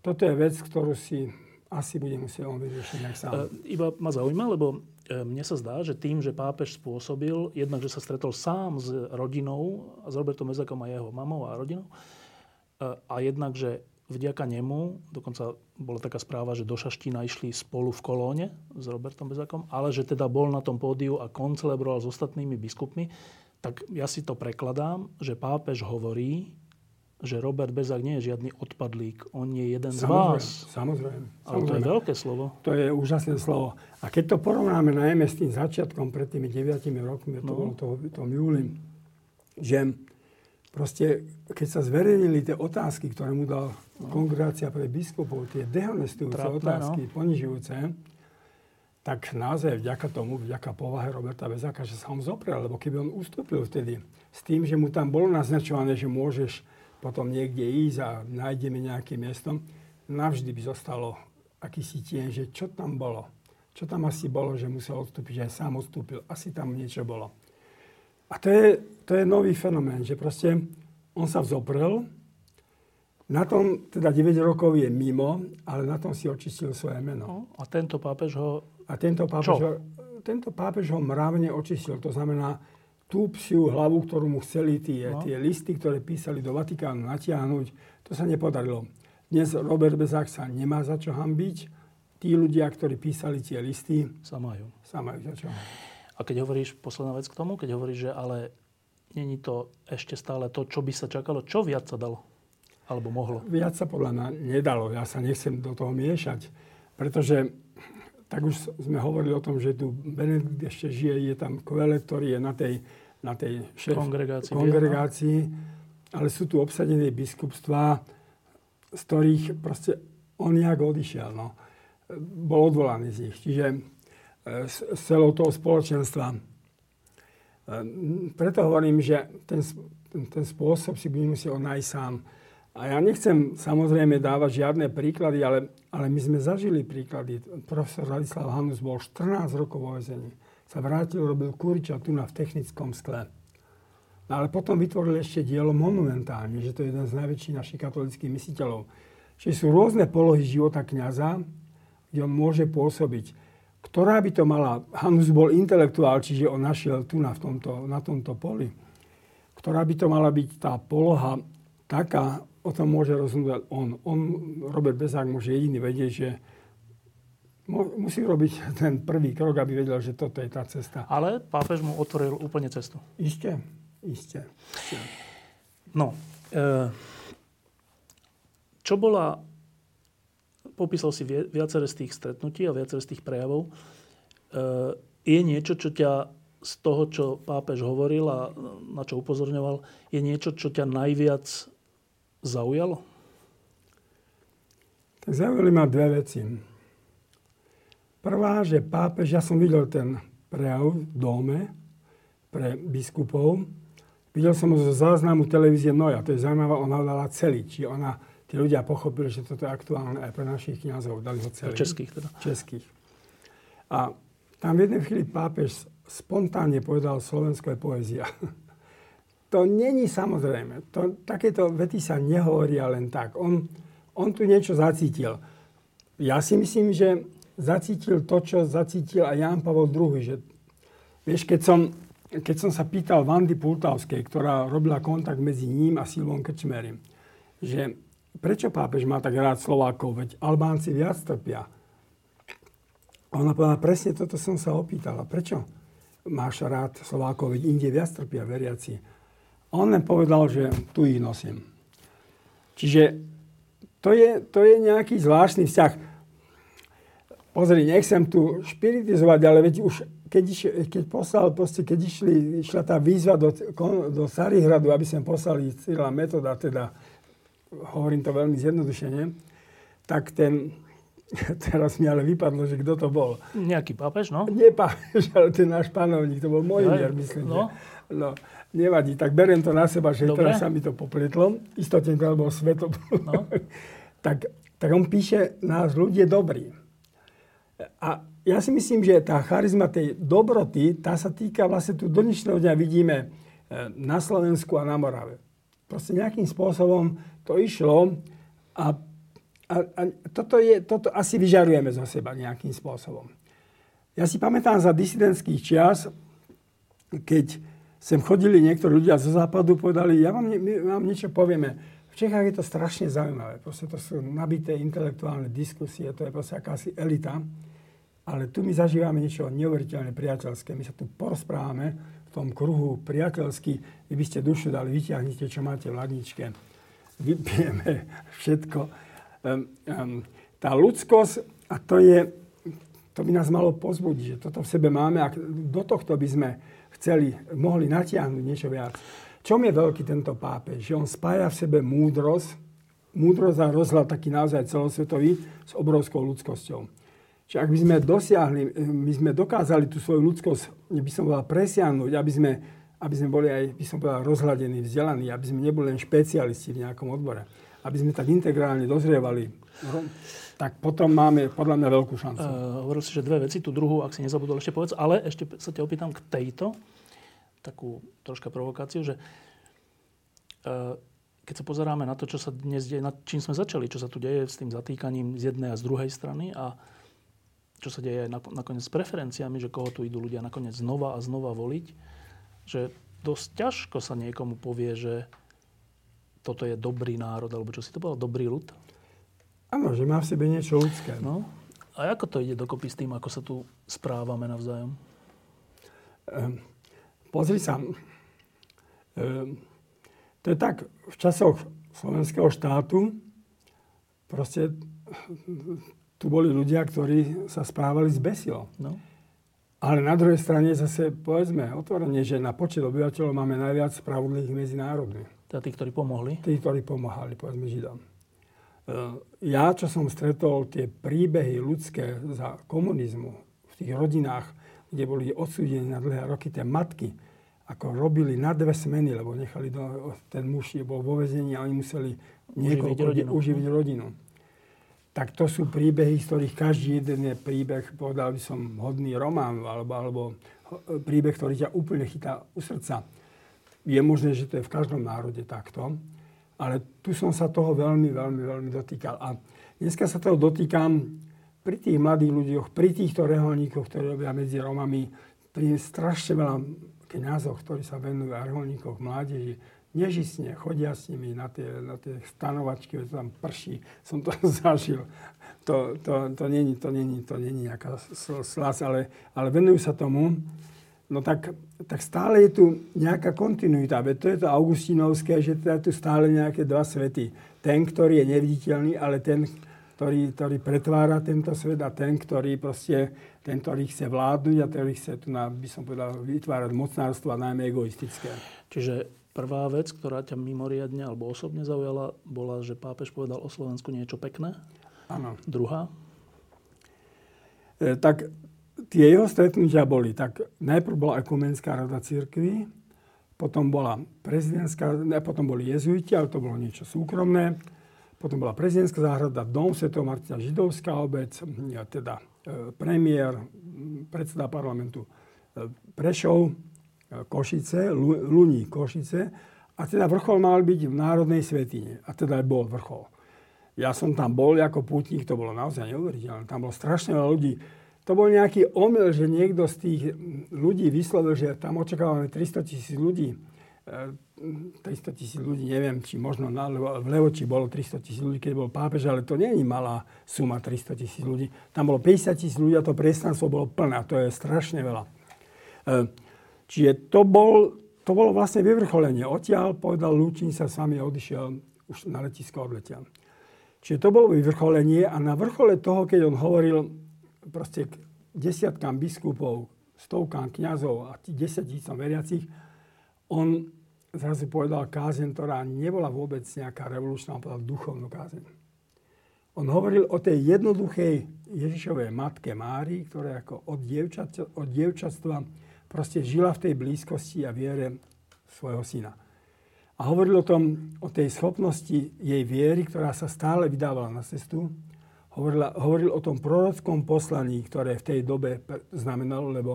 Toto je vec, ktorú si asi bude musieť on vyriešiť sám. E, iba ma zaujíma, lebo e, mne sa zdá, že tým, že pápež spôsobil, jednak, že sa stretol sám s rodinou, s Robertom Mezakom a jeho mamou a rodinou, e, a jednak, že vďaka nemu, dokonca bola taká správa, že do Šaštína išli spolu v kolóne s Robertom Bezakom, ale že teda bol na tom pódiu a koncelebroval s ostatnými biskupmi, tak ja si to prekladám, že pápež hovorí, že Robert Bezák nie je žiadny odpadlík. On je jeden samozrejme, z vás. Samozrejme. Ale to je veľké slovo. To je úžasné slovo. A keď to porovnáme najmä s tým začiatkom pred tými 9 rokmi, to no. bolo to, to júli, že proste, keď sa zverejnili tie otázky, ktoré mu dal kongregácia pre biskupov, tie dehonestujúce Trápne, otázky, no. ponižujúce, tak naozaj vďaka tomu, vďaka povahe Roberta Bezáka, že sa on zoprel, lebo keby on ustúpil vtedy s tým, že mu tam bolo naznačované, že môžeš potom niekde ísť a nájdeme nejaké miesto, navždy by zostalo akýsi tieň, že čo tam bolo. Čo tam asi bolo, že musel odstúpiť, že aj sám odstúpil. Asi tam niečo bolo. A to je, to je nový fenomén, že proste on sa vzoprel, na tom teda 9 rokov je mimo, ale na tom si očistil svoje meno. No, a tento pápež ho... A tento pápež, ho, tento pápež ho mravne očistil. To znamená, tú psiu hlavu, ktorú mu chceli tie, no. tie listy, ktoré písali do Vatikánu natiahnuť, to sa nepodarilo. Dnes Robert Bezák sa nemá za čo hambiť. Tí ľudia, ktorí písali tie listy, sa majú. Sa majú za čo A keď hovoríš, posledná vec k tomu, keď hovoríš, že ale není to ešte stále to, čo by sa čakalo, čo viac sa dalo? Alebo mohlo? Viac sa podľa mňa nedalo. Ja sa nechcem do toho miešať. Pretože tak už sme hovorili o tom, že tu Benedikt ešte žije, je tam kvele, ktorý je na tej, na tej šéf kongregácii, kongregácii ale sú tu obsadené biskupstvá, z ktorých proste on nejak odišiel. No. Bol odvolaný z nich. Čiže z celou toho spoločenstva. E, preto hovorím, že ten, ten spôsob si bude musieť nájsť sám a ja nechcem samozrejme dávať žiadne príklady, ale, ale my sme zažili príklady. Profesor Ladislav Hanus bol 14 rokov vo vezení. Sa vrátil, robil kuriča tu na v technickom skle. No ale potom vytvoril ešte dielo monumentálne, že to je jeden z najväčších našich katolických mysliteľov. Čiže sú rôzne polohy života kniaza, kde on môže pôsobiť. Ktorá by to mala, Hanus bol intelektuál, čiže on našiel tu na, tomto, na tomto poli. Ktorá by to mala byť tá poloha taká, o tom môže rozhodnúť on. On, Robert Bezák, môže jediný vedieť, že musí robiť ten prvý krok, aby vedel, že toto je tá cesta. Ale pápež mu otvoril úplne cestu. Isté, isté. No, e, čo bola, popísal si viaceré z tých stretnutí a viaceré z tých prejavov, e, je niečo, čo ťa z toho, čo pápež hovoril a na čo upozorňoval, je niečo, čo ťa najviac zaujalo? Tak zaujali ma dve veci. Prvá, že pápež, ja som videl ten prejav v dome pre biskupov, Videl som ho zo záznamu televízie Noja. To je zaujímavé, ona dala celý. Či ona, tí ľudia pochopili, že toto je aktuálne aj pre našich kniazov. Dali ho celý. Českých teda. Českých. A tam v jednej chvíli pápež spontánne povedal, Slovensko je poézia. to není samozrejme. To, takéto vety sa nehovoria len tak. On, on tu niečo zacítil. Ja si myslím, že zacítil to, čo zacítil aj Ján Pavel II. Že, vieš, keď som keď som sa pýtal Vandy Pultavskej, ktorá robila kontakt medzi ním a Silvom Krčmerim, že prečo pápež má tak rád Slovákov, veď Albánci viac trpia. A ona povedala, presne toto som sa opýtala. Prečo máš rád Slovákov, veď inde viac trpia veriaci. On len povedal, že tu ich nosím. Čiže to je, to je nejaký zvláštny vzťah. Pozri, nechcem tu špiritizovať, ale veď už keď, iš, keď poslal, proste, keď išli, išla tá výzva do, do Sarihradu, aby sme poslali Cyrila metoda, teda hovorím to veľmi zjednodušene, tak ten, teraz mi ale vypadlo, že kto to bol. Nejaký pápež, no? Nie pápež, ale ten náš panovník, to bol môj mier, myslím. No. No, nevadí, tak beriem to na seba, že Dobre. teraz sa mi to popletlo. Istotne to bol sveto. No. tak, tak on píše, nás ľudí dobrý. A ja si myslím, že tá charizma tej dobroty, tá sa týka vlastne tu do dnešného dňa vidíme e, na Slovensku a na Morave. Proste nejakým spôsobom to išlo a, a, a toto, je, toto asi vyžarujeme zo seba nejakým spôsobom. Ja si pamätám za disidentských čias, keď sem chodili niektorí ľudia zo západu, povedali, ja vám, my vám niečo povieme. V Čechách je to strašne zaujímavé. Proste to sú nabité intelektuálne diskusie, to je proste akási elita. Ale tu my zažívame niečo neuveriteľne priateľské. My sa tu porozprávame v tom kruhu priateľsky. Vy by ste dušu dali, vyťahnite, čo máte v ladničke. Vypijeme všetko. Um, um, tá ľudskosť, a to je, to by nás malo pozbudiť, že toto v sebe máme a do tohto by sme chceli, mohli natiahnuť niečo viac. Čom je veľký tento pápež? Že on spája v sebe múdrosť, múdrosť a rozhľad taký naozaj celosvetový s obrovskou ľudskosťou. Čiže ak by sme dosiahli, my sme dokázali tú svoju ľudskosť, by som povedal, presiahnuť, aby sme, aby sme boli aj, by som povedal, rozhľadení, vzdelaní, aby sme neboli len špecialisti v nejakom odbore, aby sme tak integrálne dozrievali, tak potom máme podľa mňa veľkú šancu. Uh, hovoril si, že dve veci, tú druhú, ak si nezabudol, ešte povedz, ale ešte sa ťa opýtam k tejto, takú troška provokáciu, že uh, keď sa pozeráme na to, čo sa dnes deje, nad čím sme začali, čo sa tu deje s tým zatýkaním z jednej a z druhej strany a čo sa deje aj nakoniec s preferenciami, že koho tu idú ľudia nakoniec znova a znova voliť, že dosť ťažko sa niekomu povie, že toto je dobrý národ, alebo čo si to povedal, dobrý ľud? Áno, že má v sebe niečo ľudské. No. A ako to ide dokopy s tým, ako sa tu správame navzájom? Ehm, pozri sa. Ehm, to je tak, v časoch slovenského štátu proste tu boli ľudia, ktorí sa správali zbesilo. No. Ale na druhej strane zase povedzme otvorene, že na počet obyvateľov máme najviac spravodlivých medzinárodných. Teda tí, ktorí pomohli? Tí, ktorí pomáhali, povedzme Židom. E, ja, čo som stretol tie príbehy ľudské za komunizmu v tých rodinách, kde boli odsúdení na dlhé roky tie matky, ako robili na dve smeny, lebo nechali do, ten muž bol vo vezení a oni museli niekoľko uživiť rodinu. Uživiť rodinu tak to sú príbehy, z ktorých každý jeden je príbeh, povedal by som, hodný román, alebo, alebo príbeh, ktorý ťa úplne chytá u srdca. Je možné, že to je v každom národe takto, ale tu som sa toho veľmi, veľmi, veľmi dotýkal. A dneska sa toho dotýkam pri tých mladých ľuďoch, pri týchto reholníkoch, ktorí robia medzi Romami, pri strašne veľa kniazoch, ktorí sa venujú reholníkoch mládeži, nežisne chodia s nimi na tie, na tie stanovačky, to tam prší, som to zažil. To, to, to není, to není, to není nejaká slas, ale, ale venujú sa tomu. No tak, tak stále je tu nejaká kontinuita, veď to je to augustinovské, že teda tu stále nejaké dva svety. Ten, ktorý je neviditeľný, ale ten, ktorý, ktorý pretvára tento svet a ten, ktorý proste, ten, ktorý chce vládnuť a ktorý chce tu, na, by som povedal, vytvárať mocnárstvo a najmä egoistické. Čiže Prvá vec, ktorá ťa mimoriadne alebo osobne zaujala, bola, že pápež povedal o Slovensku niečo pekné. Áno. Druhá? E, tak tie jeho stretnutia boli, tak najprv bola ekumenská rada církvy, potom bola prezidentská, ne, potom boli jezuiti, ale to bolo niečo súkromné. Potom bola prezidentská záhrada, dom Sv. Martina, židovská obec, teda e, premiér, predseda parlamentu e, Prešov, Košice, Luní Košice. A teda vrchol mal byť v Národnej svetine. A teda bol vrchol. Ja som tam bol ako pútnik, to bolo naozaj neuveriteľné. Tam bolo strašne veľa ľudí to bol nejaký omyl, že niekto z tých ľudí vyslovil, že tam očakávame 300 tisíc ľudí. 300 e, tisíc ľudí, neviem, či možno na, v Levoči bolo 300 tisíc ľudí, keď bol pápež, ale to nie je malá suma 300 tisíc ľudí. Tam bolo 50 tisíc ľudí a to priestranstvo bolo plné. To je strašne veľa. E, čiže to, bol, to bolo vlastne vyvrcholenie. Odtiaľ povedal Lúčin sa sami odišiel, už na letisko odletiaľ. Čiže to bolo vyvrcholenie a na vrchole toho, keď on hovoril proste k desiatkám biskupov, stovkám kňazov a desatícom veriacich, on zrazu povedal kázeň, ktorá nebola vôbec nejaká revolučná, on povedal duchovnú kázeň. On hovoril o tej jednoduchej Ježišovej matke Mári, ktorá ako od, dievčat, od dievčatstva proste žila v tej blízkosti a viere svojho syna. A hovoril o tom, o tej schopnosti jej viery, ktorá sa stále vydávala na cestu, hovorila, hovoril o tom prorockom poslaní, ktoré v tej dobe znamenalo, lebo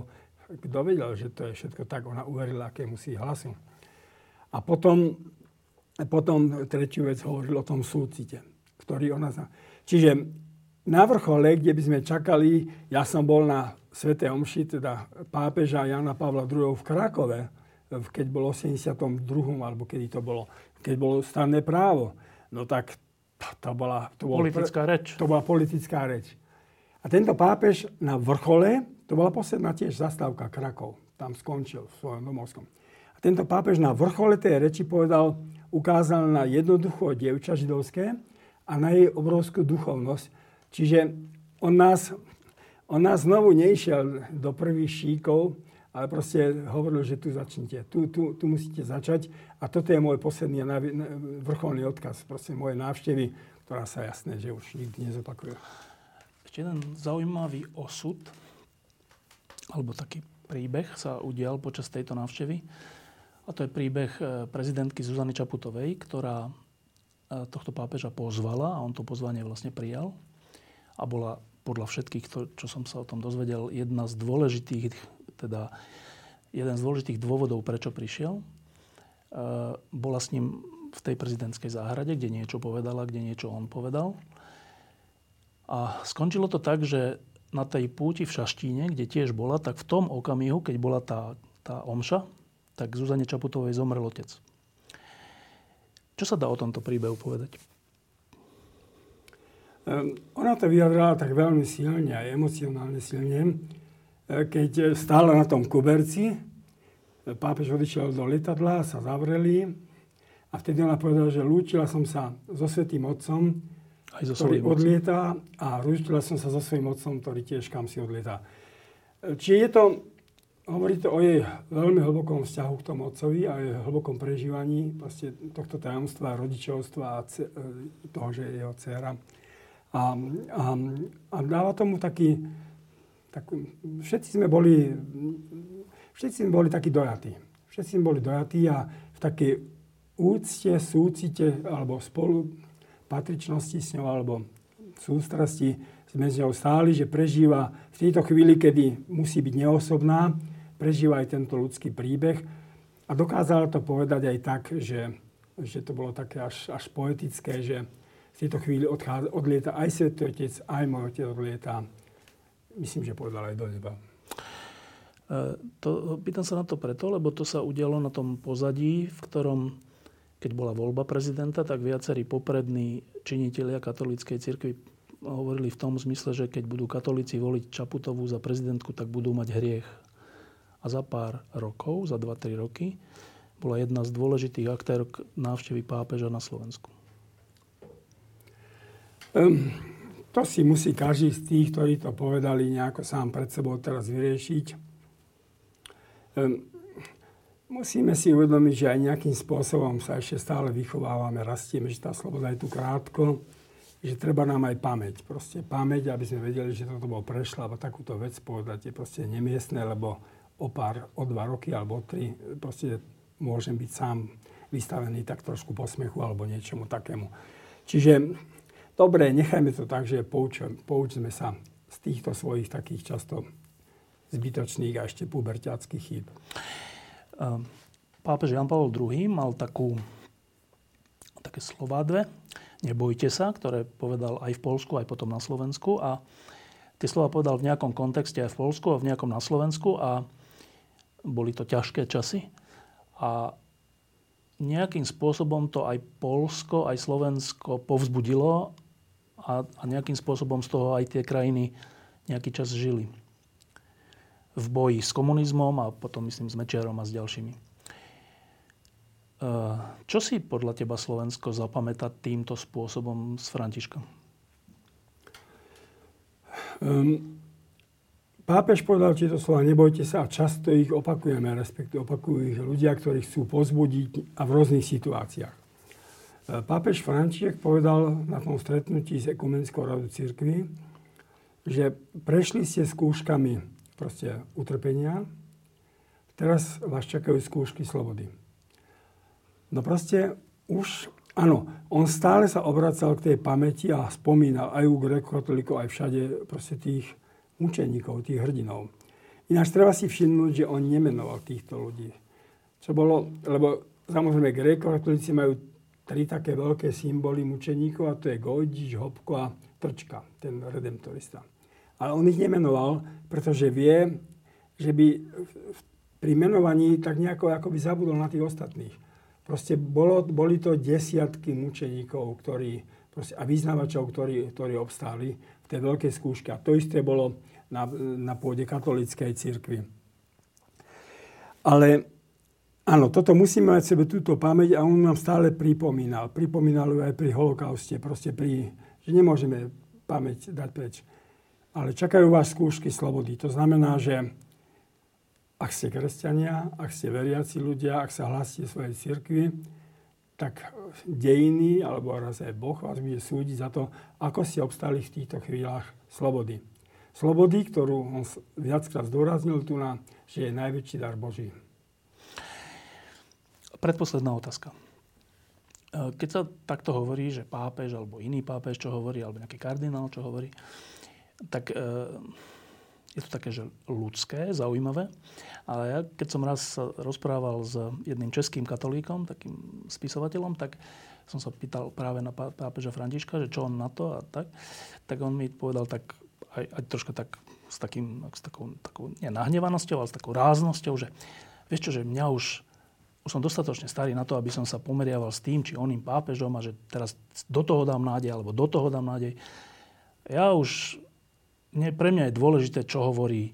kto vedel, že to je všetko tak, ona uverila musí hlasu. A potom, potom tretiu vec hovoril o tom súcite, ktorý ona zna. Čiže na vrchole, kde by sme čakali, ja som bol na Svete Omši, teda pápeža Jana Pavla II. v Krakove, keď bol 82. alebo kedy to bolo, keď bolo stanné právo. No tak to bola, to bola politická reč. To bola politická reč. A tento pápež na vrchole, to bola posledná tiež zastávka Krakov, tam skončil v svojom domovskom. A tento pápež na vrchole tej reči povedal, ukázal na jednoducho dievča židovské a na jej obrovskú duchovnosť. Čiže on nás, on nás znovu neišiel do prvých šíkov, ale proste hovoril, že tu začnite, tu, tu, tu musíte začať. A toto je môj posledný vrcholný odkaz, proste moje návštevy, ktorá sa jasné, že už nikdy nezopakuje. Ešte jeden zaujímavý osud, alebo taký príbeh sa udial počas tejto návštevy. A to je príbeh e, prezidentky Zuzany Čaputovej, ktorá e, tohto pápeža pozvala a on to pozvanie vlastne prijal. A bola podľa všetkých, čo som sa o tom dozvedel, jedna z dôležitých teda jeden z dôležitých dôvodov, prečo prišiel. E, bola s ním v tej prezidentskej záhrade, kde niečo povedala, kde niečo on povedal. A skončilo to tak, že na tej púti v Šaštíne, kde tiež bola, tak v tom okamihu, keď bola tá, tá omša, tak Zuzane Čaputovej zomrel otec. Čo sa dá o tomto príbehu povedať? Um, ona to vyjadrila tak veľmi silne a emocionálne silne. E, keď stála na tom kuberci, e, pápež odišiel do letadla, sa zavreli a vtedy ona povedala, že lúčila som sa so Svetým Otcom, Aj so ktorý odlieta a lúčila som sa so svojím Otcom, ktorý tiež kam si odlieta. Či je to, hovoríte o jej veľmi hlbokom vzťahu k tomu Otcovi a jej hlbokom prežívaní vlastne tohto tajomstva, rodičovstva a toho, že je jeho dcera. A, a, a dáva tomu taký, tak všetci sme boli, všetci sme boli takí dojatí. Všetci sme boli dojatí a v takej úcte, súcite alebo spolu patričnosti s ňou alebo sústrasti sme s ňou stáli, že prežíva v tejto chvíli, kedy musí byť neosobná, prežíva aj tento ľudský príbeh a dokázala to povedať aj tak, že, že to bolo také až, až poetické, že v tejto chvíli odchádza, odlieta aj Svetý Otec, aj môj Otec odlieta myslím, že povedal aj do neba. E, to, pýtam sa na to preto, lebo to sa udialo na tom pozadí, v ktorom, keď bola voľba prezidenta, tak viacerí poprední činitelia katolíckej cirkvi hovorili v tom zmysle, že keď budú katolíci voliť Čaputovú za prezidentku, tak budú mať hriech. A za pár rokov, za 2-3 roky, bola jedna z dôležitých aktérok návštevy pápeža na Slovensku. Um, to si musí každý z tých, ktorí to povedali, nejako sám pred sebou teraz vyriešiť. Ehm, musíme si uvedomiť, že aj nejakým spôsobom sa ešte stále vychovávame, rastieme, že tá sloboda je tu krátko, že treba nám aj pamäť. Proste pamäť, aby sme vedeli, že toto bolo prešlo, alebo takúto vec povedať je proste nemiestné, lebo o pár, o dva roky alebo o tri, proste môžem byť sám vystavený tak trošku posmechu alebo niečomu takému. Čiže dobre, nechajme to tak, že poučme, poučme sa z týchto svojich takých často zbytočných a ešte puberťackých chýb. Ehm, pápež Jan Pavel II mal takú, také slová dve, nebojte sa, ktoré povedal aj v Polsku, aj potom na Slovensku a tie slova povedal v nejakom kontexte aj v Polsku a v nejakom na Slovensku a boli to ťažké časy. A nejakým spôsobom to aj Polsko, aj Slovensko povzbudilo a, a nejakým spôsobom z toho aj tie krajiny nejaký čas žili. V boji s komunizmom a potom myslím s Mečiarom a s ďalšími. E, čo si podľa teba Slovensko zapamätá týmto spôsobom s Františkom? Um, Pápež povedal tieto slova, nebojte sa a často ich opakujeme, respektíve opakujú ich ľudia, ktorí chcú pozbudiť a v rôznych situáciách. E, pápež František povedal na tom stretnutí s Ekumenskou radou církvy, že prešli ste skúškami proste utrpenia, teraz vás čakajú skúšky slobody. No proste už, áno, on stále sa obracal k tej pamäti a spomínal aj u grekokatolíkov, aj všade proste tých mučeníkov, tých hrdinov. Ináč treba si všimnúť, že on nemenoval týchto ľudí. Čo bolo, lebo samozrejme gréko-katolíci majú tri také veľké symboly mučeníkov a to je Gojdič, Hopko a Trčka, ten redemptorista. Ale on ich nemenoval, pretože vie, že by pri menovaní tak nejako by zabudol na tých ostatných. Proste bolo, boli to desiatky mučeníkov ktorí, proste, a vyznávačov, ktorí, ktorí obstáli v tej veľkej skúške. A to isté bolo na, na pôde katolíckej cirkvi. Ale áno, toto musíme mať sebe túto pamäť a on nám stále pripomínal. Pripomínal ju aj pri holokauste, proste pri, že nemôžeme pamäť dať preč. Ale čakajú vás skúšky slobody. To znamená, že ak ste kresťania, ak ste veriaci ľudia, ak sa hlásite svojej cirkvi, tak dejiny, alebo raz aj Boh vás bude súdiť za to, ako ste obstali v týchto chvíľach slobody. Slobody, ktorú on viackrát zdôraznil tu na, že je najväčší dar Boží. Predposledná otázka. E, keď sa takto hovorí, že pápež alebo iný pápež, čo hovorí, alebo nejaký kardinál, čo hovorí, tak e, je to také, že ľudské, zaujímavé. Ale ja, keď som raz rozprával s jedným českým katolíkom, takým spisovateľom, tak som sa pýtal práve na pápeža Františka, že čo on na to a tak. Tak on mi povedal tak, aj, aj troška tak s, takým, s takou, takou nahnevanosťou, ale s takou ráznosťou, že vieš čo, že mňa už, už som dostatočne starý na to, aby som sa pomeriaval s tým, či oným pápežom a že teraz do toho dám nádej, alebo do toho dám nádej. Ja už nie, pre mňa je dôležité, čo hovorí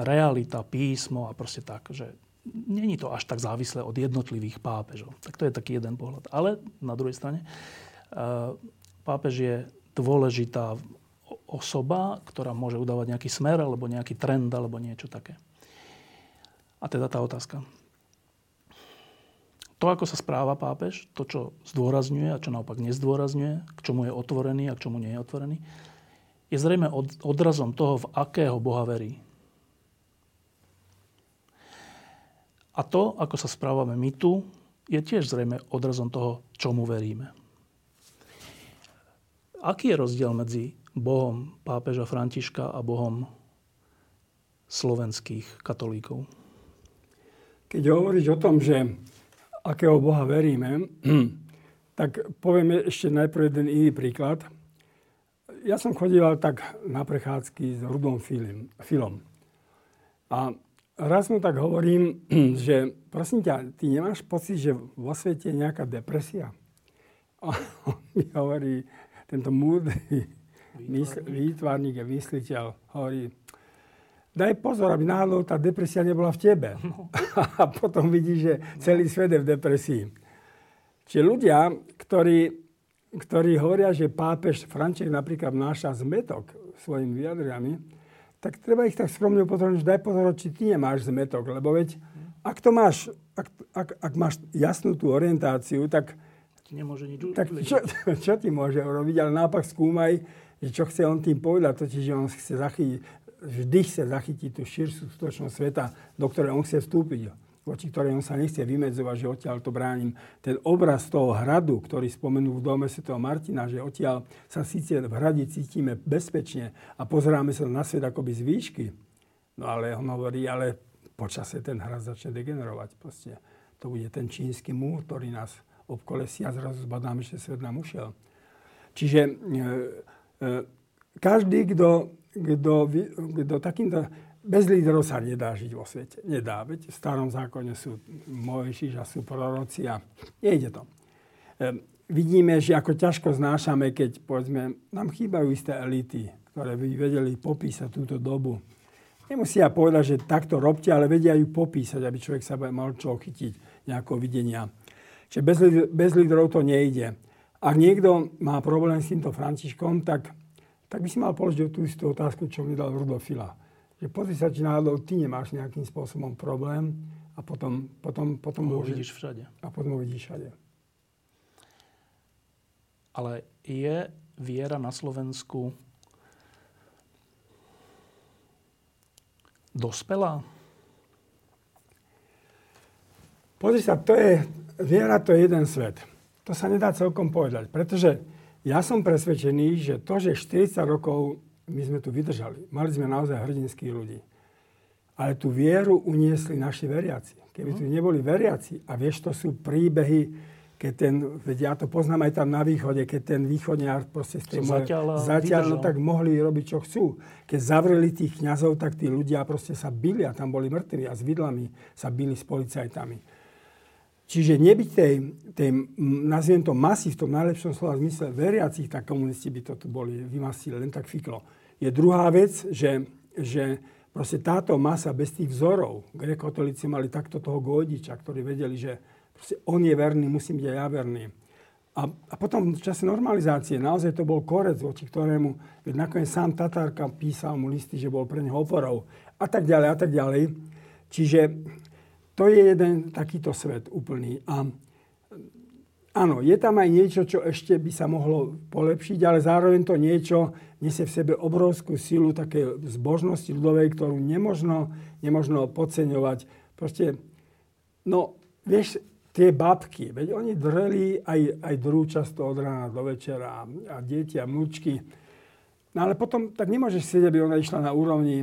realita, písmo a proste tak, že není to až tak závislé od jednotlivých pápežov. Tak to je taký jeden pohľad. Ale na druhej strane, eh, pápež je dôležitá osoba, ktorá môže udávať nejaký smer alebo nejaký trend alebo niečo také. A teda tá otázka. To, ako sa správa pápež, to, čo zdôrazňuje a čo naopak nezdôrazňuje, k čomu je otvorený a k čomu nie je otvorený, je zrejme od, odrazom toho, v akého Boha verí. A to, ako sa správame my tu, je tiež zrejme odrazom toho, čomu veríme. Aký je rozdiel medzi Bohom pápeža Františka a Bohom slovenských katolíkov? Keď hovoríš o tom, že akého Boha veríme, tak povieme ešte najprv jeden iný príklad – ja som chodíval tak na prechádzky s Rudom Filom. A raz mu tak hovorím, že prosím ťa, ty nemáš pocit, že vo svete je nejaká depresia? A on mi hovorí, tento múdry výtvarník a mysliteľ hovorí, daj pozor, aby náhodou tá depresia nebola v tebe. No. A potom vidíš, že celý svet je v depresii. Čiže ľudia, ktorí ktorí hovoria, že pápež František napríklad vnáša zmetok svojimi vyjadriami, tak treba ich tak skromne upozorniť, že daj pozor, či ty nemáš zmetok, lebo veď ak to máš, ak, ak, ak máš jasnú tú orientáciu, tak, nemôže nič tak čo, čo ti môže urobiť, ale naopak skúmaj, že čo chce on tým povedať, totiž, že on chce zachytiť, vždy chce zachytiť tú širšiu skutočnosť sveta, do ktorej on chce vstúpiť. voči ktorému sa nechce vymedzovať, že odtiaľ to bránim. Ten obraz toho hradu, ktorý spomenul v dome Sv. Martina, že odtiaľ sa síce v hrade cítime bezpečne a pozeráme sa na svet akoby z výšky, no ale on hovorí, ale počase ten hrad začne degenerovať. Proste. To bude ten čínsky múr, ktorý nás obkolesí a zrazu zbadáme, že svet nám ušiel. Čiže e, e, každý, kto, kto, kto takýmto bez lídrov sa nedá žiť vo svete. Nedá. Veď v starom zákone sú Mojžiš a sú proroci a nejde to. E, vidíme, že ako ťažko znášame, keď povedzme, nám chýbajú isté elity, ktoré by vedeli popísať túto dobu. Nemusia povedať, že takto robte, ale vedia ju popísať, aby človek sa mal čo chytiť nejakého videnia. Čiže bez, bez lídrov to nejde. Ak niekto má problém s týmto Františkom, tak, tak by si mal položiť tú istú otázku, čo mi dal Rudolfila že pozri sa, či náhodou ty nemáš nejakým spôsobom problém a potom, potom, potom ho uvidíš všade. A potom ho vidíš všade. Ale je viera na Slovensku dospelá? Pozri sa, to je, viera to je jeden svet. To sa nedá celkom povedať, pretože ja som presvedčený, že to, že 40 rokov my sme tu vydržali. Mali sme naozaj hrdinských ľudí. Ale tú vieru uniesli naši veriaci. Keby tu neboli veriaci, a vieš, to sú príbehy, keď ten, veď ja to poznám aj tam na východe, keď ten východniar proste z tej moje, zatiaľ, no, tak mohli robiť, čo chcú. Keď zavreli tých kňazov, tak tí ľudia proste sa bili a tam boli mŕtvi a s vidlami sa bili s policajtami. Čiže nebyť tej, tej, nazviem to masy v tom najlepšom slova zmysle veriacich, tak komunisti by to boli vymasili len tak fiklo. Je druhá vec, že, že proste táto masa bez tých vzorov, grekotolíci mali takto toho godiča, ktorí vedeli, že on je verný, musím byť aj ja verný. A, a potom v čase normalizácie naozaj to bol korec, voči ktorému, veď nakoniec sám Tatárka písal mu listy, že bol pre neho oporou a tak ďalej a tak ďalej. Čiže to je jeden takýto svet úplný. A áno, je tam aj niečo, čo ešte by sa mohlo polepšiť, ale zároveň to niečo nesie v sebe obrovskú silu také zbožnosti ľudovej, ktorú nemožno, nemožno podceňovať. Proste, no, vieš, tie babky, veď oni dreli aj, aj druhú často od rána do večera a, deti a mlúčky No ale potom tak nemôžeš sedieť, aby ona išla na úrovni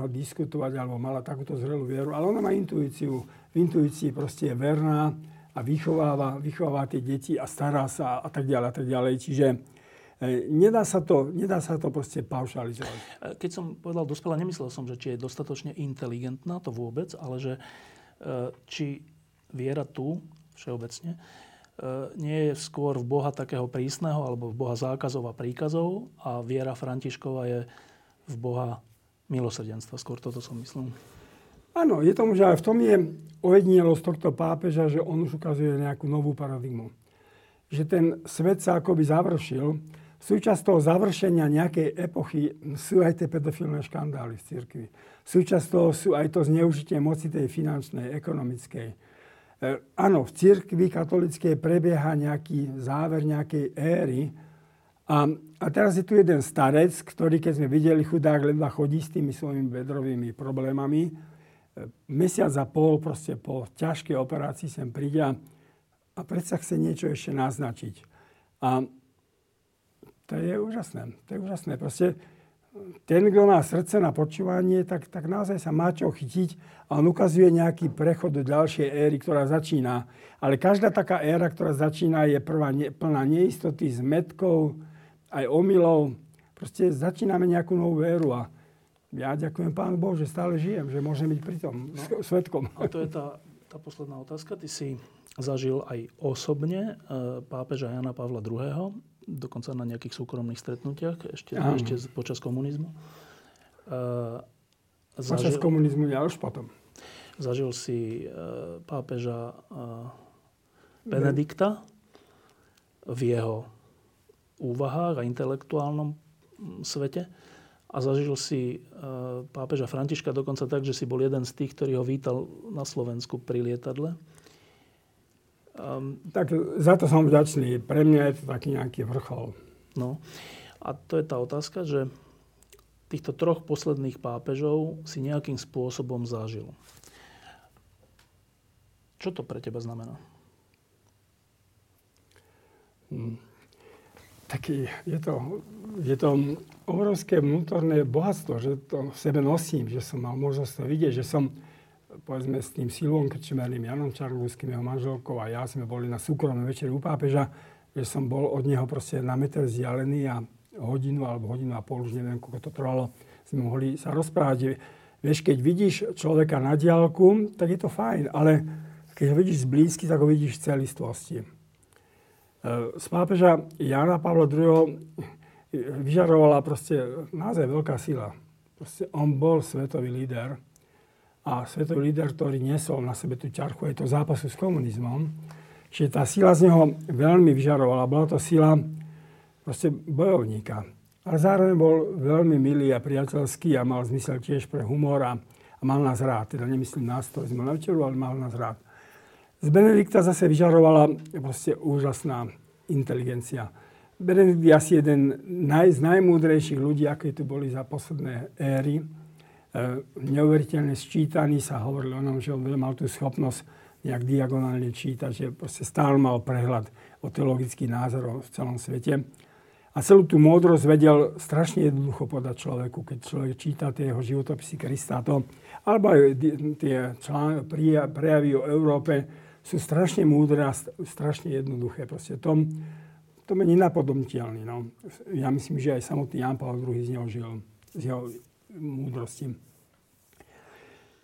ho diskutovať alebo mala takúto zrelú vieru, ale ona má intuíciu. V intuícii proste je verná a vychováva, vychováva tie deti a stará sa a tak ďalej a tak ďalej. Čiže e, nedá sa to, nedá sa to proste paušalizovať. E, keď som povedal dospelá, nemyslel som, že či je dostatočne inteligentná, to vôbec, ale že e, či viera tu všeobecne nie je skôr v Boha takého prísneho alebo v Boha zákazov a príkazov a viera Františkova je v Boha milosrdenstva. Skôr toto som myslel. Áno, je tomu, že aj v tom je ojedinelosť tohto pápeža, že on už ukazuje nejakú novú paradigmu. Že ten svet sa akoby završil. Súčasť toho završenia nejakej epochy sú aj tie pedofilné škandály v cirkvi. Súčasť toho sú aj to zneužitie moci tej finančnej, ekonomickej E, áno, v cirkvi katolickej prebieha nejaký záver nejakej éry. A, a teraz je tu jeden starec, ktorý, keď sme videli, chudák ledva chodí s tými svojimi bedrovými problémami. E, mesiac a pol proste po ťažkej operácii sem príde a, a predsa chce niečo ešte naznačiť. A to je úžasné. To je úžasné. Proste ten, kto má srdce na počúvanie, tak, tak naozaj sa má čo chytiť a on ukazuje nejaký prechod do ďalšej éry, ktorá začína. Ale každá taká éra, ktorá začína, je prvá ne, plná neistoty, zmetkov, aj omylov. Proste začíname nejakú novú éru a ja ďakujem Pánu Bohu, že stále žijem, že môžem byť pri tom no. svetkom. A to je tá, tá posledná otázka. Ty si zažil aj osobne e, pápeža Jana Pavla II dokonca na nejakých súkromných stretnutiach ešte, ešte počas komunizmu. Uh, zažil, počas komunizmu, ja už potom. Zažil si uh, pápeža uh, Benedikta v jeho úvahách a intelektuálnom svete a zažil si uh, pápeža Františka dokonca tak, že si bol jeden z tých, ktorý ho vítal na Slovensku pri lietadle. Um, tak za to som vďačný. Pre mňa je to taký nejaký vrchol. No a to je tá otázka, že týchto troch posledných pápežov si nejakým spôsobom zažil. Čo to pre teba znamená? Hmm. Taký, je to, je to obrovské vnútorné bohatstvo, že to v sebe nosím, že som mal možnosť to vidieť, že som povedzme s tým Silvom Krčmerným, Janom Čarlúským, jeho manželkou a ja sme boli na súkromnom večeri u pápeža, že som bol od neho proste na meter vzdialený a hodinu alebo hodinu a pol, už neviem, koľko to trvalo, sme mohli sa rozprávať. Vieš, keď vidíš človeka na diálku, tak je to fajn, ale keď ho vidíš zblízky, tak ho vidíš v celistvosti. E, z pápeža Jana Pavla II. vyžarovala proste naozaj veľká sila. Proste on bol svetový líder a svetový líder, ktorý nesol na sebe tú ťarchu aj to zápasu s komunizmom. Čiže tá sila z neho veľmi vyžarovala. Bola to sila proste bojovníka. Ale zároveň bol veľmi milý a priateľský a mal zmysel tiež pre humor a, a mal nás rád. Teda nemyslím nás, ktorí sme na večeru, ale mal nás rád. Z Benedikta zase vyžarovala proste úžasná inteligencia. Benedikt je asi jeden naj, z najmúdrejších ľudí, aké tu boli za posledné éry. E, neuveriteľne sčítaný sa hovorilo o ňom, že on mal tú schopnosť nejak diagonálne čítať, že proste stále mal prehľad o teologických názorov v celom svete. A celú tú múdrosť vedel strašne jednoducho podať človeku, keď človek číta tie jeho životopisy Krista. To, alebo aj tie člán, prejavy o Európe sú strašne múdre a strašne jednoduché. Proste to, to je nenapodobniteľný. No. Ja myslím, že aj samotný Jan Pavel II z neho žil, z jeho múdrosti.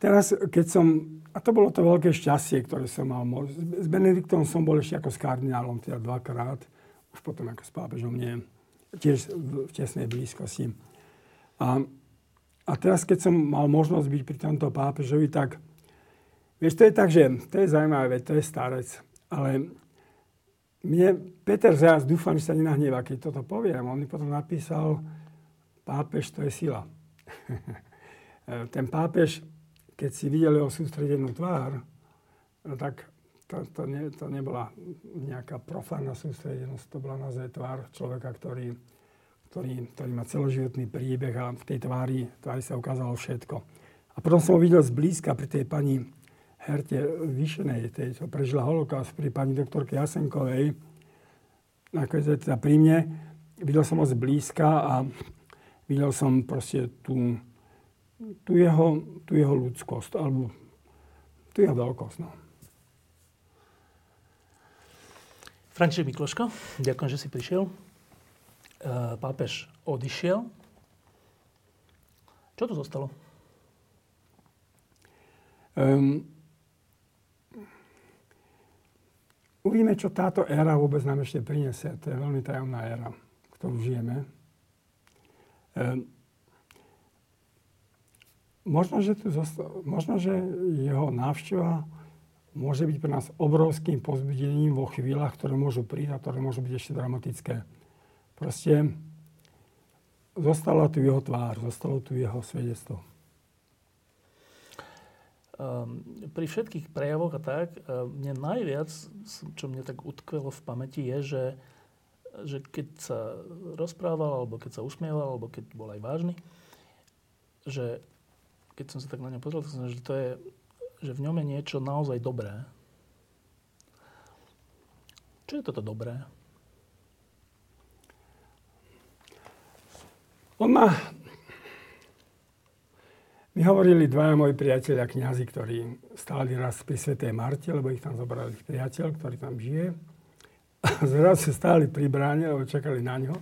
Teraz, keď som, a to bolo to veľké šťastie, ktoré som mal, s Benediktom som bol ešte ako s kardinálom, teda dvakrát, už potom ako s pápežom nie tiež v tesnej blízkosti. A, a teraz, keď som mal možnosť byť pri tomto pápežovi, tak vieš, to je tak, že to je zaujímavé, to je starec, ale mne Peter Zás, dúfam, že sa nenahnevá, keď toto poviem. On mi potom napísal, pápež to je sila. Ten pápež, keď si videl jeho sústredenú tvár, no tak to, to, ne, to nebola nejaká profánna sústredenosť, to bola naozaj tvár človeka, ktorý, ktorý, ktorý má celoživotný príbeh a v tej tvári, tvári sa ukázalo všetko. A potom som ho videl zblízka pri tej pani Herte Vyšenej, tej, čo prežila holokaust, pri pani doktorke Jasenkovej, nakoniec teda pri mne. Videl som ho zblízka a videl som proste tú, tú, jeho, tú jeho ľudskosť, alebo tú jeho veľkosť. No. František Mikloško, ďakujem, že si prišiel. E, pápež odišiel. Čo tu zostalo? Um, uvidíme, čo táto éra vôbec nám ešte prinesie. To je veľmi tajomná éra, ktorú žijeme. Um, možno, že tu zostalo, možno, že jeho návšteva môže byť pre nás obrovským pozbudením vo chvíľach, ktoré môžu prísť a ktoré môžu byť ešte dramatické. Proste zostala tu jeho tvár, zostalo tu jeho svedectvo. Um, pri všetkých prejavoch a tak, um, mne najviac, čo mne tak utkvelo v pamäti, je, že, že keď sa rozprával, alebo keď sa usmieval, alebo keď bol aj vážny, že keď som sa tak na ňa pozrel, tak som, že to je že v ňom je niečo naozaj dobré. Čo je toto dobré? On má... Mi hovorili dvaja moji priatelia, kňazi, ktorí stáli raz pri Svetej Marte, lebo ich tam zobrali ich priateľ, ktorý tam žije. Zrazu stáli pri bráne, lebo čakali na ňo.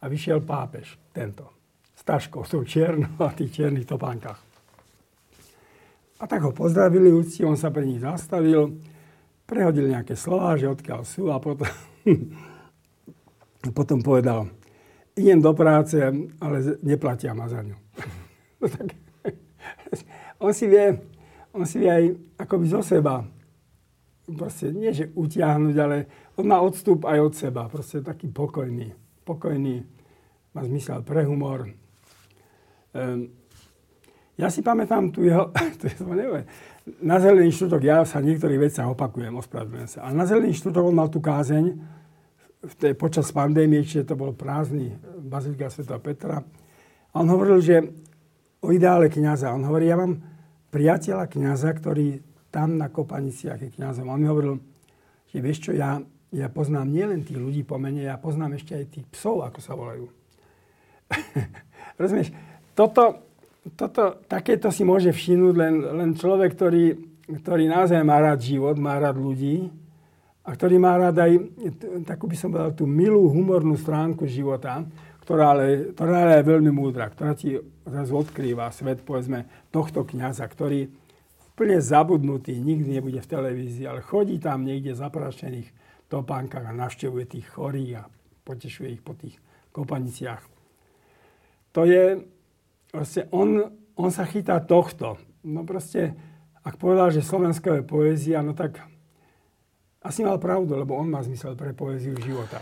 A vyšiel pápež, tento, s taškou, s tou čiernou a tých čiernych topánkach. A tak ho pozdravili úcti, on sa pre nich zastavil, prehodil nejaké slova, že odkiaľ sú a potom, potom povedal, idem do práce, ale neplatia ma za ňu. no on si vie, on si vie aj akoby zo seba, proste nie že utiahnuť, ale on má odstup aj od seba, proste taký pokojný, pokojný, má zmysel pre humor. Um, ja si pamätám tu jeho, to je, neviem, na zelený štútok, ja sa niektorých veciach opakujem, ospravedlňujem sa, ale na zelený štútok on mal tú kázeň v tej, počas pandémie, čiže to bol prázdny Bazilika Sv. Petra. A on hovoril, že o ideále kniaza. On hovorí, ja mám priateľa kniaza, ktorý tam na Kopaniciach je kniazom. On mi hovoril, že vieš čo, ja, ja poznám nielen tých ľudí po mene, ja poznám ešte aj tých psov, ako sa volajú. Rozumieš? Toto, toto, takéto si môže všimnúť len, len človek, ktorý, ktorý naozaj má rád život, má rád ľudí a ktorý má rád aj, takú by som povedal, tú milú humornú stránku života, ktorá ale, ktorá ale je veľmi múdra, ktorá ti zrazu odkrýva svet, povedzme, tohto kniaza, ktorý úplne zabudnutý, nikdy nebude v televízii, ale chodí tam niekde zaprašených topánkach a navštevuje tých chorých a potešuje ich po tých kopaniciach. To je, proste on, on sa chytá tohto. No proste, ak povedal, že Slovensko je poézia, no tak asi mal pravdu, lebo on má zmysel pre poéziu života.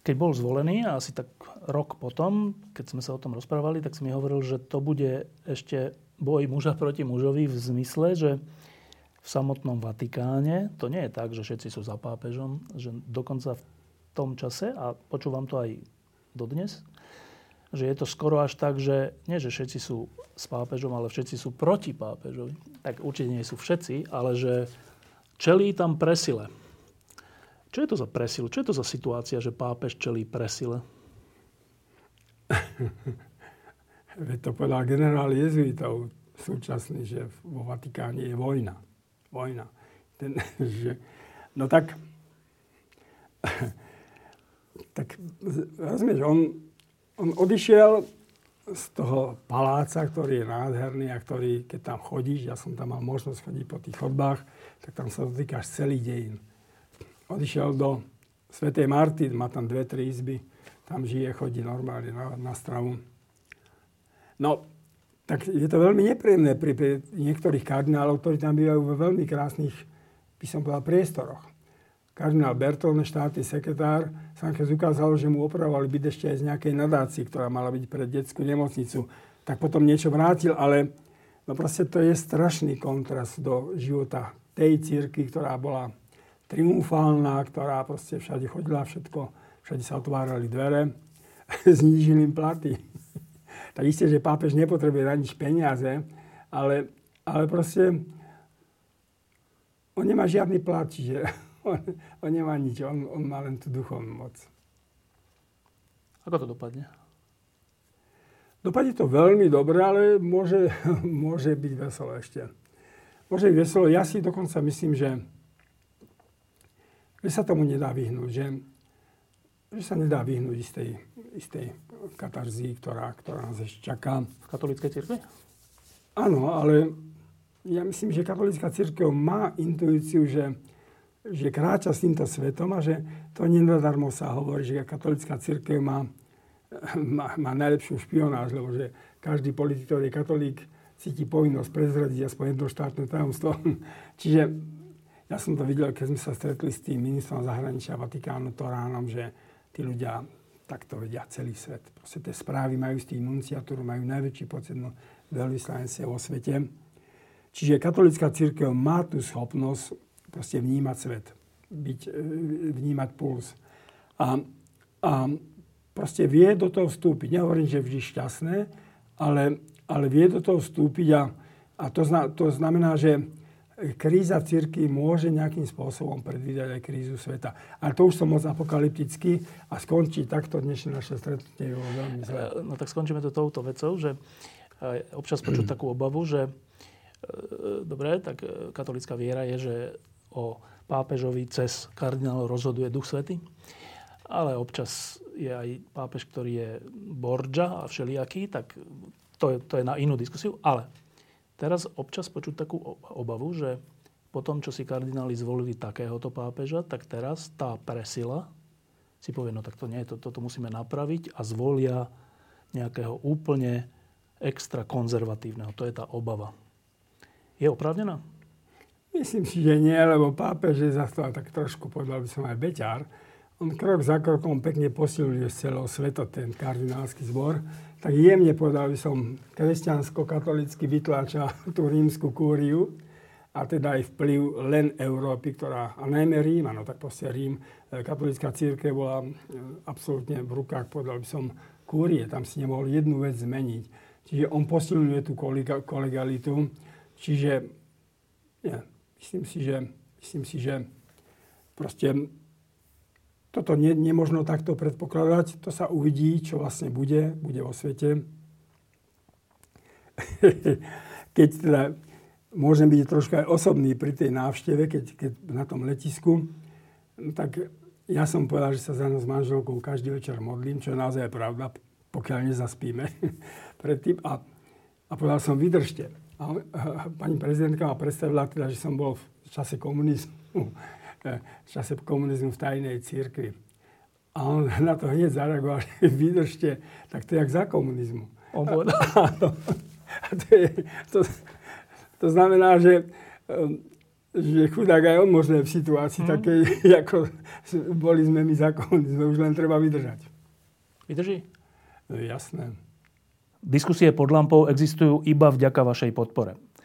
Keď bol zvolený, asi tak rok potom, keď sme sa o tom rozprávali, tak si mi hovoril, že to bude ešte boj muža proti mužovi v zmysle, že v samotnom Vatikáne, to nie je tak, že všetci sú za pápežom, že dokonca v tom čase, a počúvam to aj dodnes, že je to skoro až tak, že nie, že všetci sú s pápežom, ale všetci sú proti pápežovi. Tak určite nie sú všetci, ale že čelí tam presile. Čo je to za presil? Čo je to za situácia, že pápež čelí presile? Veď to povedal generál jezuitov súčasný, že vo Vatikáne je vojna. Vojna. Ten, že, no tak, tak rozumieš, on, on odišiel z toho paláca, ktorý je nádherný a ktorý, keď tam chodíš, ja som tam mal možnosť chodiť po tých chodbách, tak tam sa dotýkaš celý dejín. Odišiel do Svetej Marty, má tam dve, tri izby, tam žije, chodí normálne na, na stravu. No, tak je to veľmi nepríjemné pri, pri niektorých kardinálov, ktorí tam bývajú vo veľmi krásnych, by som povedal, priestoroch kardinál Bertolne, štátny sekretár, sa keď ukázalo, že mu opravovali byť ešte aj z nejakej nadácii, ktorá mala byť pre detskú nemocnicu, tak potom niečo vrátil, ale no proste to je strašný kontrast do života tej círky, ktorá bola triumfálna, ktorá proste všade chodila všetko, všade sa otvárali dvere, znížili im platy. Tak isté, že pápež nepotrebuje na nič peniaze, ale, ale proste on nemá žiadny plat, čiže on, on nemá nič, on, on má len tú duchovnú moc. Ako to dopadne? Dopadne to veľmi dobre, ale môže, môže byť veselo ešte. Môže byť veselo. Ja si dokonca myslím, že, že sa tomu nedá vyhnúť. Že, že sa nedá vyhnúť istej, istej katarzii, ktorá, ktorá nás ešte čaká. V katolíckej cirkvi? Áno, ale ja myslím, že katolická církev má intuíciu, že že kráča s týmto svetom a že to nenadarmo sa hovorí, že katolická církev má, má, má najlepšiu špionáž, lebo že každý politik, ktorý je katolík, cíti povinnosť prezradiť aspoň jedno štátne tajomstvo. Čiže ja som to videl, keď sme sa stretli s tým ministrom zahraničia Vatikánu Toránom, že tí ľudia takto vedia celý svet. Proste tie správy majú z tých nunciatúr, majú najväčší počet no, veľvyslanectiev vo svete. Čiže katolická církev má tú schopnosť proste vnímať svet, byť, e, vnímať puls. A, a proste vie do toho vstúpiť. Nehovorím, že vždy šťastné, ale, ale vie do toho vstúpiť a, a to, zna, to znamená, že kríza v cirkvi môže nejakým spôsobom predvídať aj krízu sveta. Ale to už som moc apokalyptický a skončí takto dnešné naše stretnutie veľmi zle. E, no tak skončíme to touto vecou, že občas počuť takú obavu, že e, dobre, tak katolická viera je, že o pápežovi cez kardinál rozhoduje Duch Svety. Ale občas je aj pápež, ktorý je Borgia a všelijaký, tak to je, to je na inú diskusiu. Ale teraz občas počuť takú obavu, že po tom, čo si kardináli zvolili takéhoto pápeža, tak teraz tá presila si povie, no tak to nie, to, toto musíme napraviť a zvolia nejakého úplne extra konzervatívneho. To je tá obava. Je oprávnená? Myslím si, že nie, lebo pápež je za tak trošku, povedal by som aj beťar. On krok za krokom pekne posiluje z celého sveta ten kardinálsky zbor. Tak jemne, povedal by som, kresťansko-katolicky vytláča tú rímsku kúriu a teda aj vplyv len Európy, ktorá, a najmä Rím, no tak proste Rím, e, katolická církev bola e, absolútne v rukách, povedal by som, kúrie, tam si nemohol jednu vec zmeniť. Čiže on posilňuje tú kolegalitu, čiže nie, myslím si, že, myslím si, že proste toto ne, nemožno takto predpokladať. To sa uvidí, čo vlastne bude, bude vo svete. keď teda môžem byť troška aj osobný pri tej návšteve, keď, keď na tom letisku, no tak ja som povedal, že sa za nás s manželkou každý večer modlím, čo je naozaj pravda, pokiaľ nezaspíme predtým. A, a povedal som, vydržte. A, a pani prezidentka ma predstavila teda, že som bol v čase komunizmu, v čase komunizmu v tajnej církvi. A on na to hneď zareagoval, že vydržte, tak to je jak za komunizmu. On povedal. To, a to, je, to, to znamená, že, um, že chudák aj on možno je v situácii hmm. takej, ako boli sme my za komunizmu. Už len treba vydržať. Vydrží? No, jasné. Diskusie pod lampou existujú iba vďaka vašej podpore.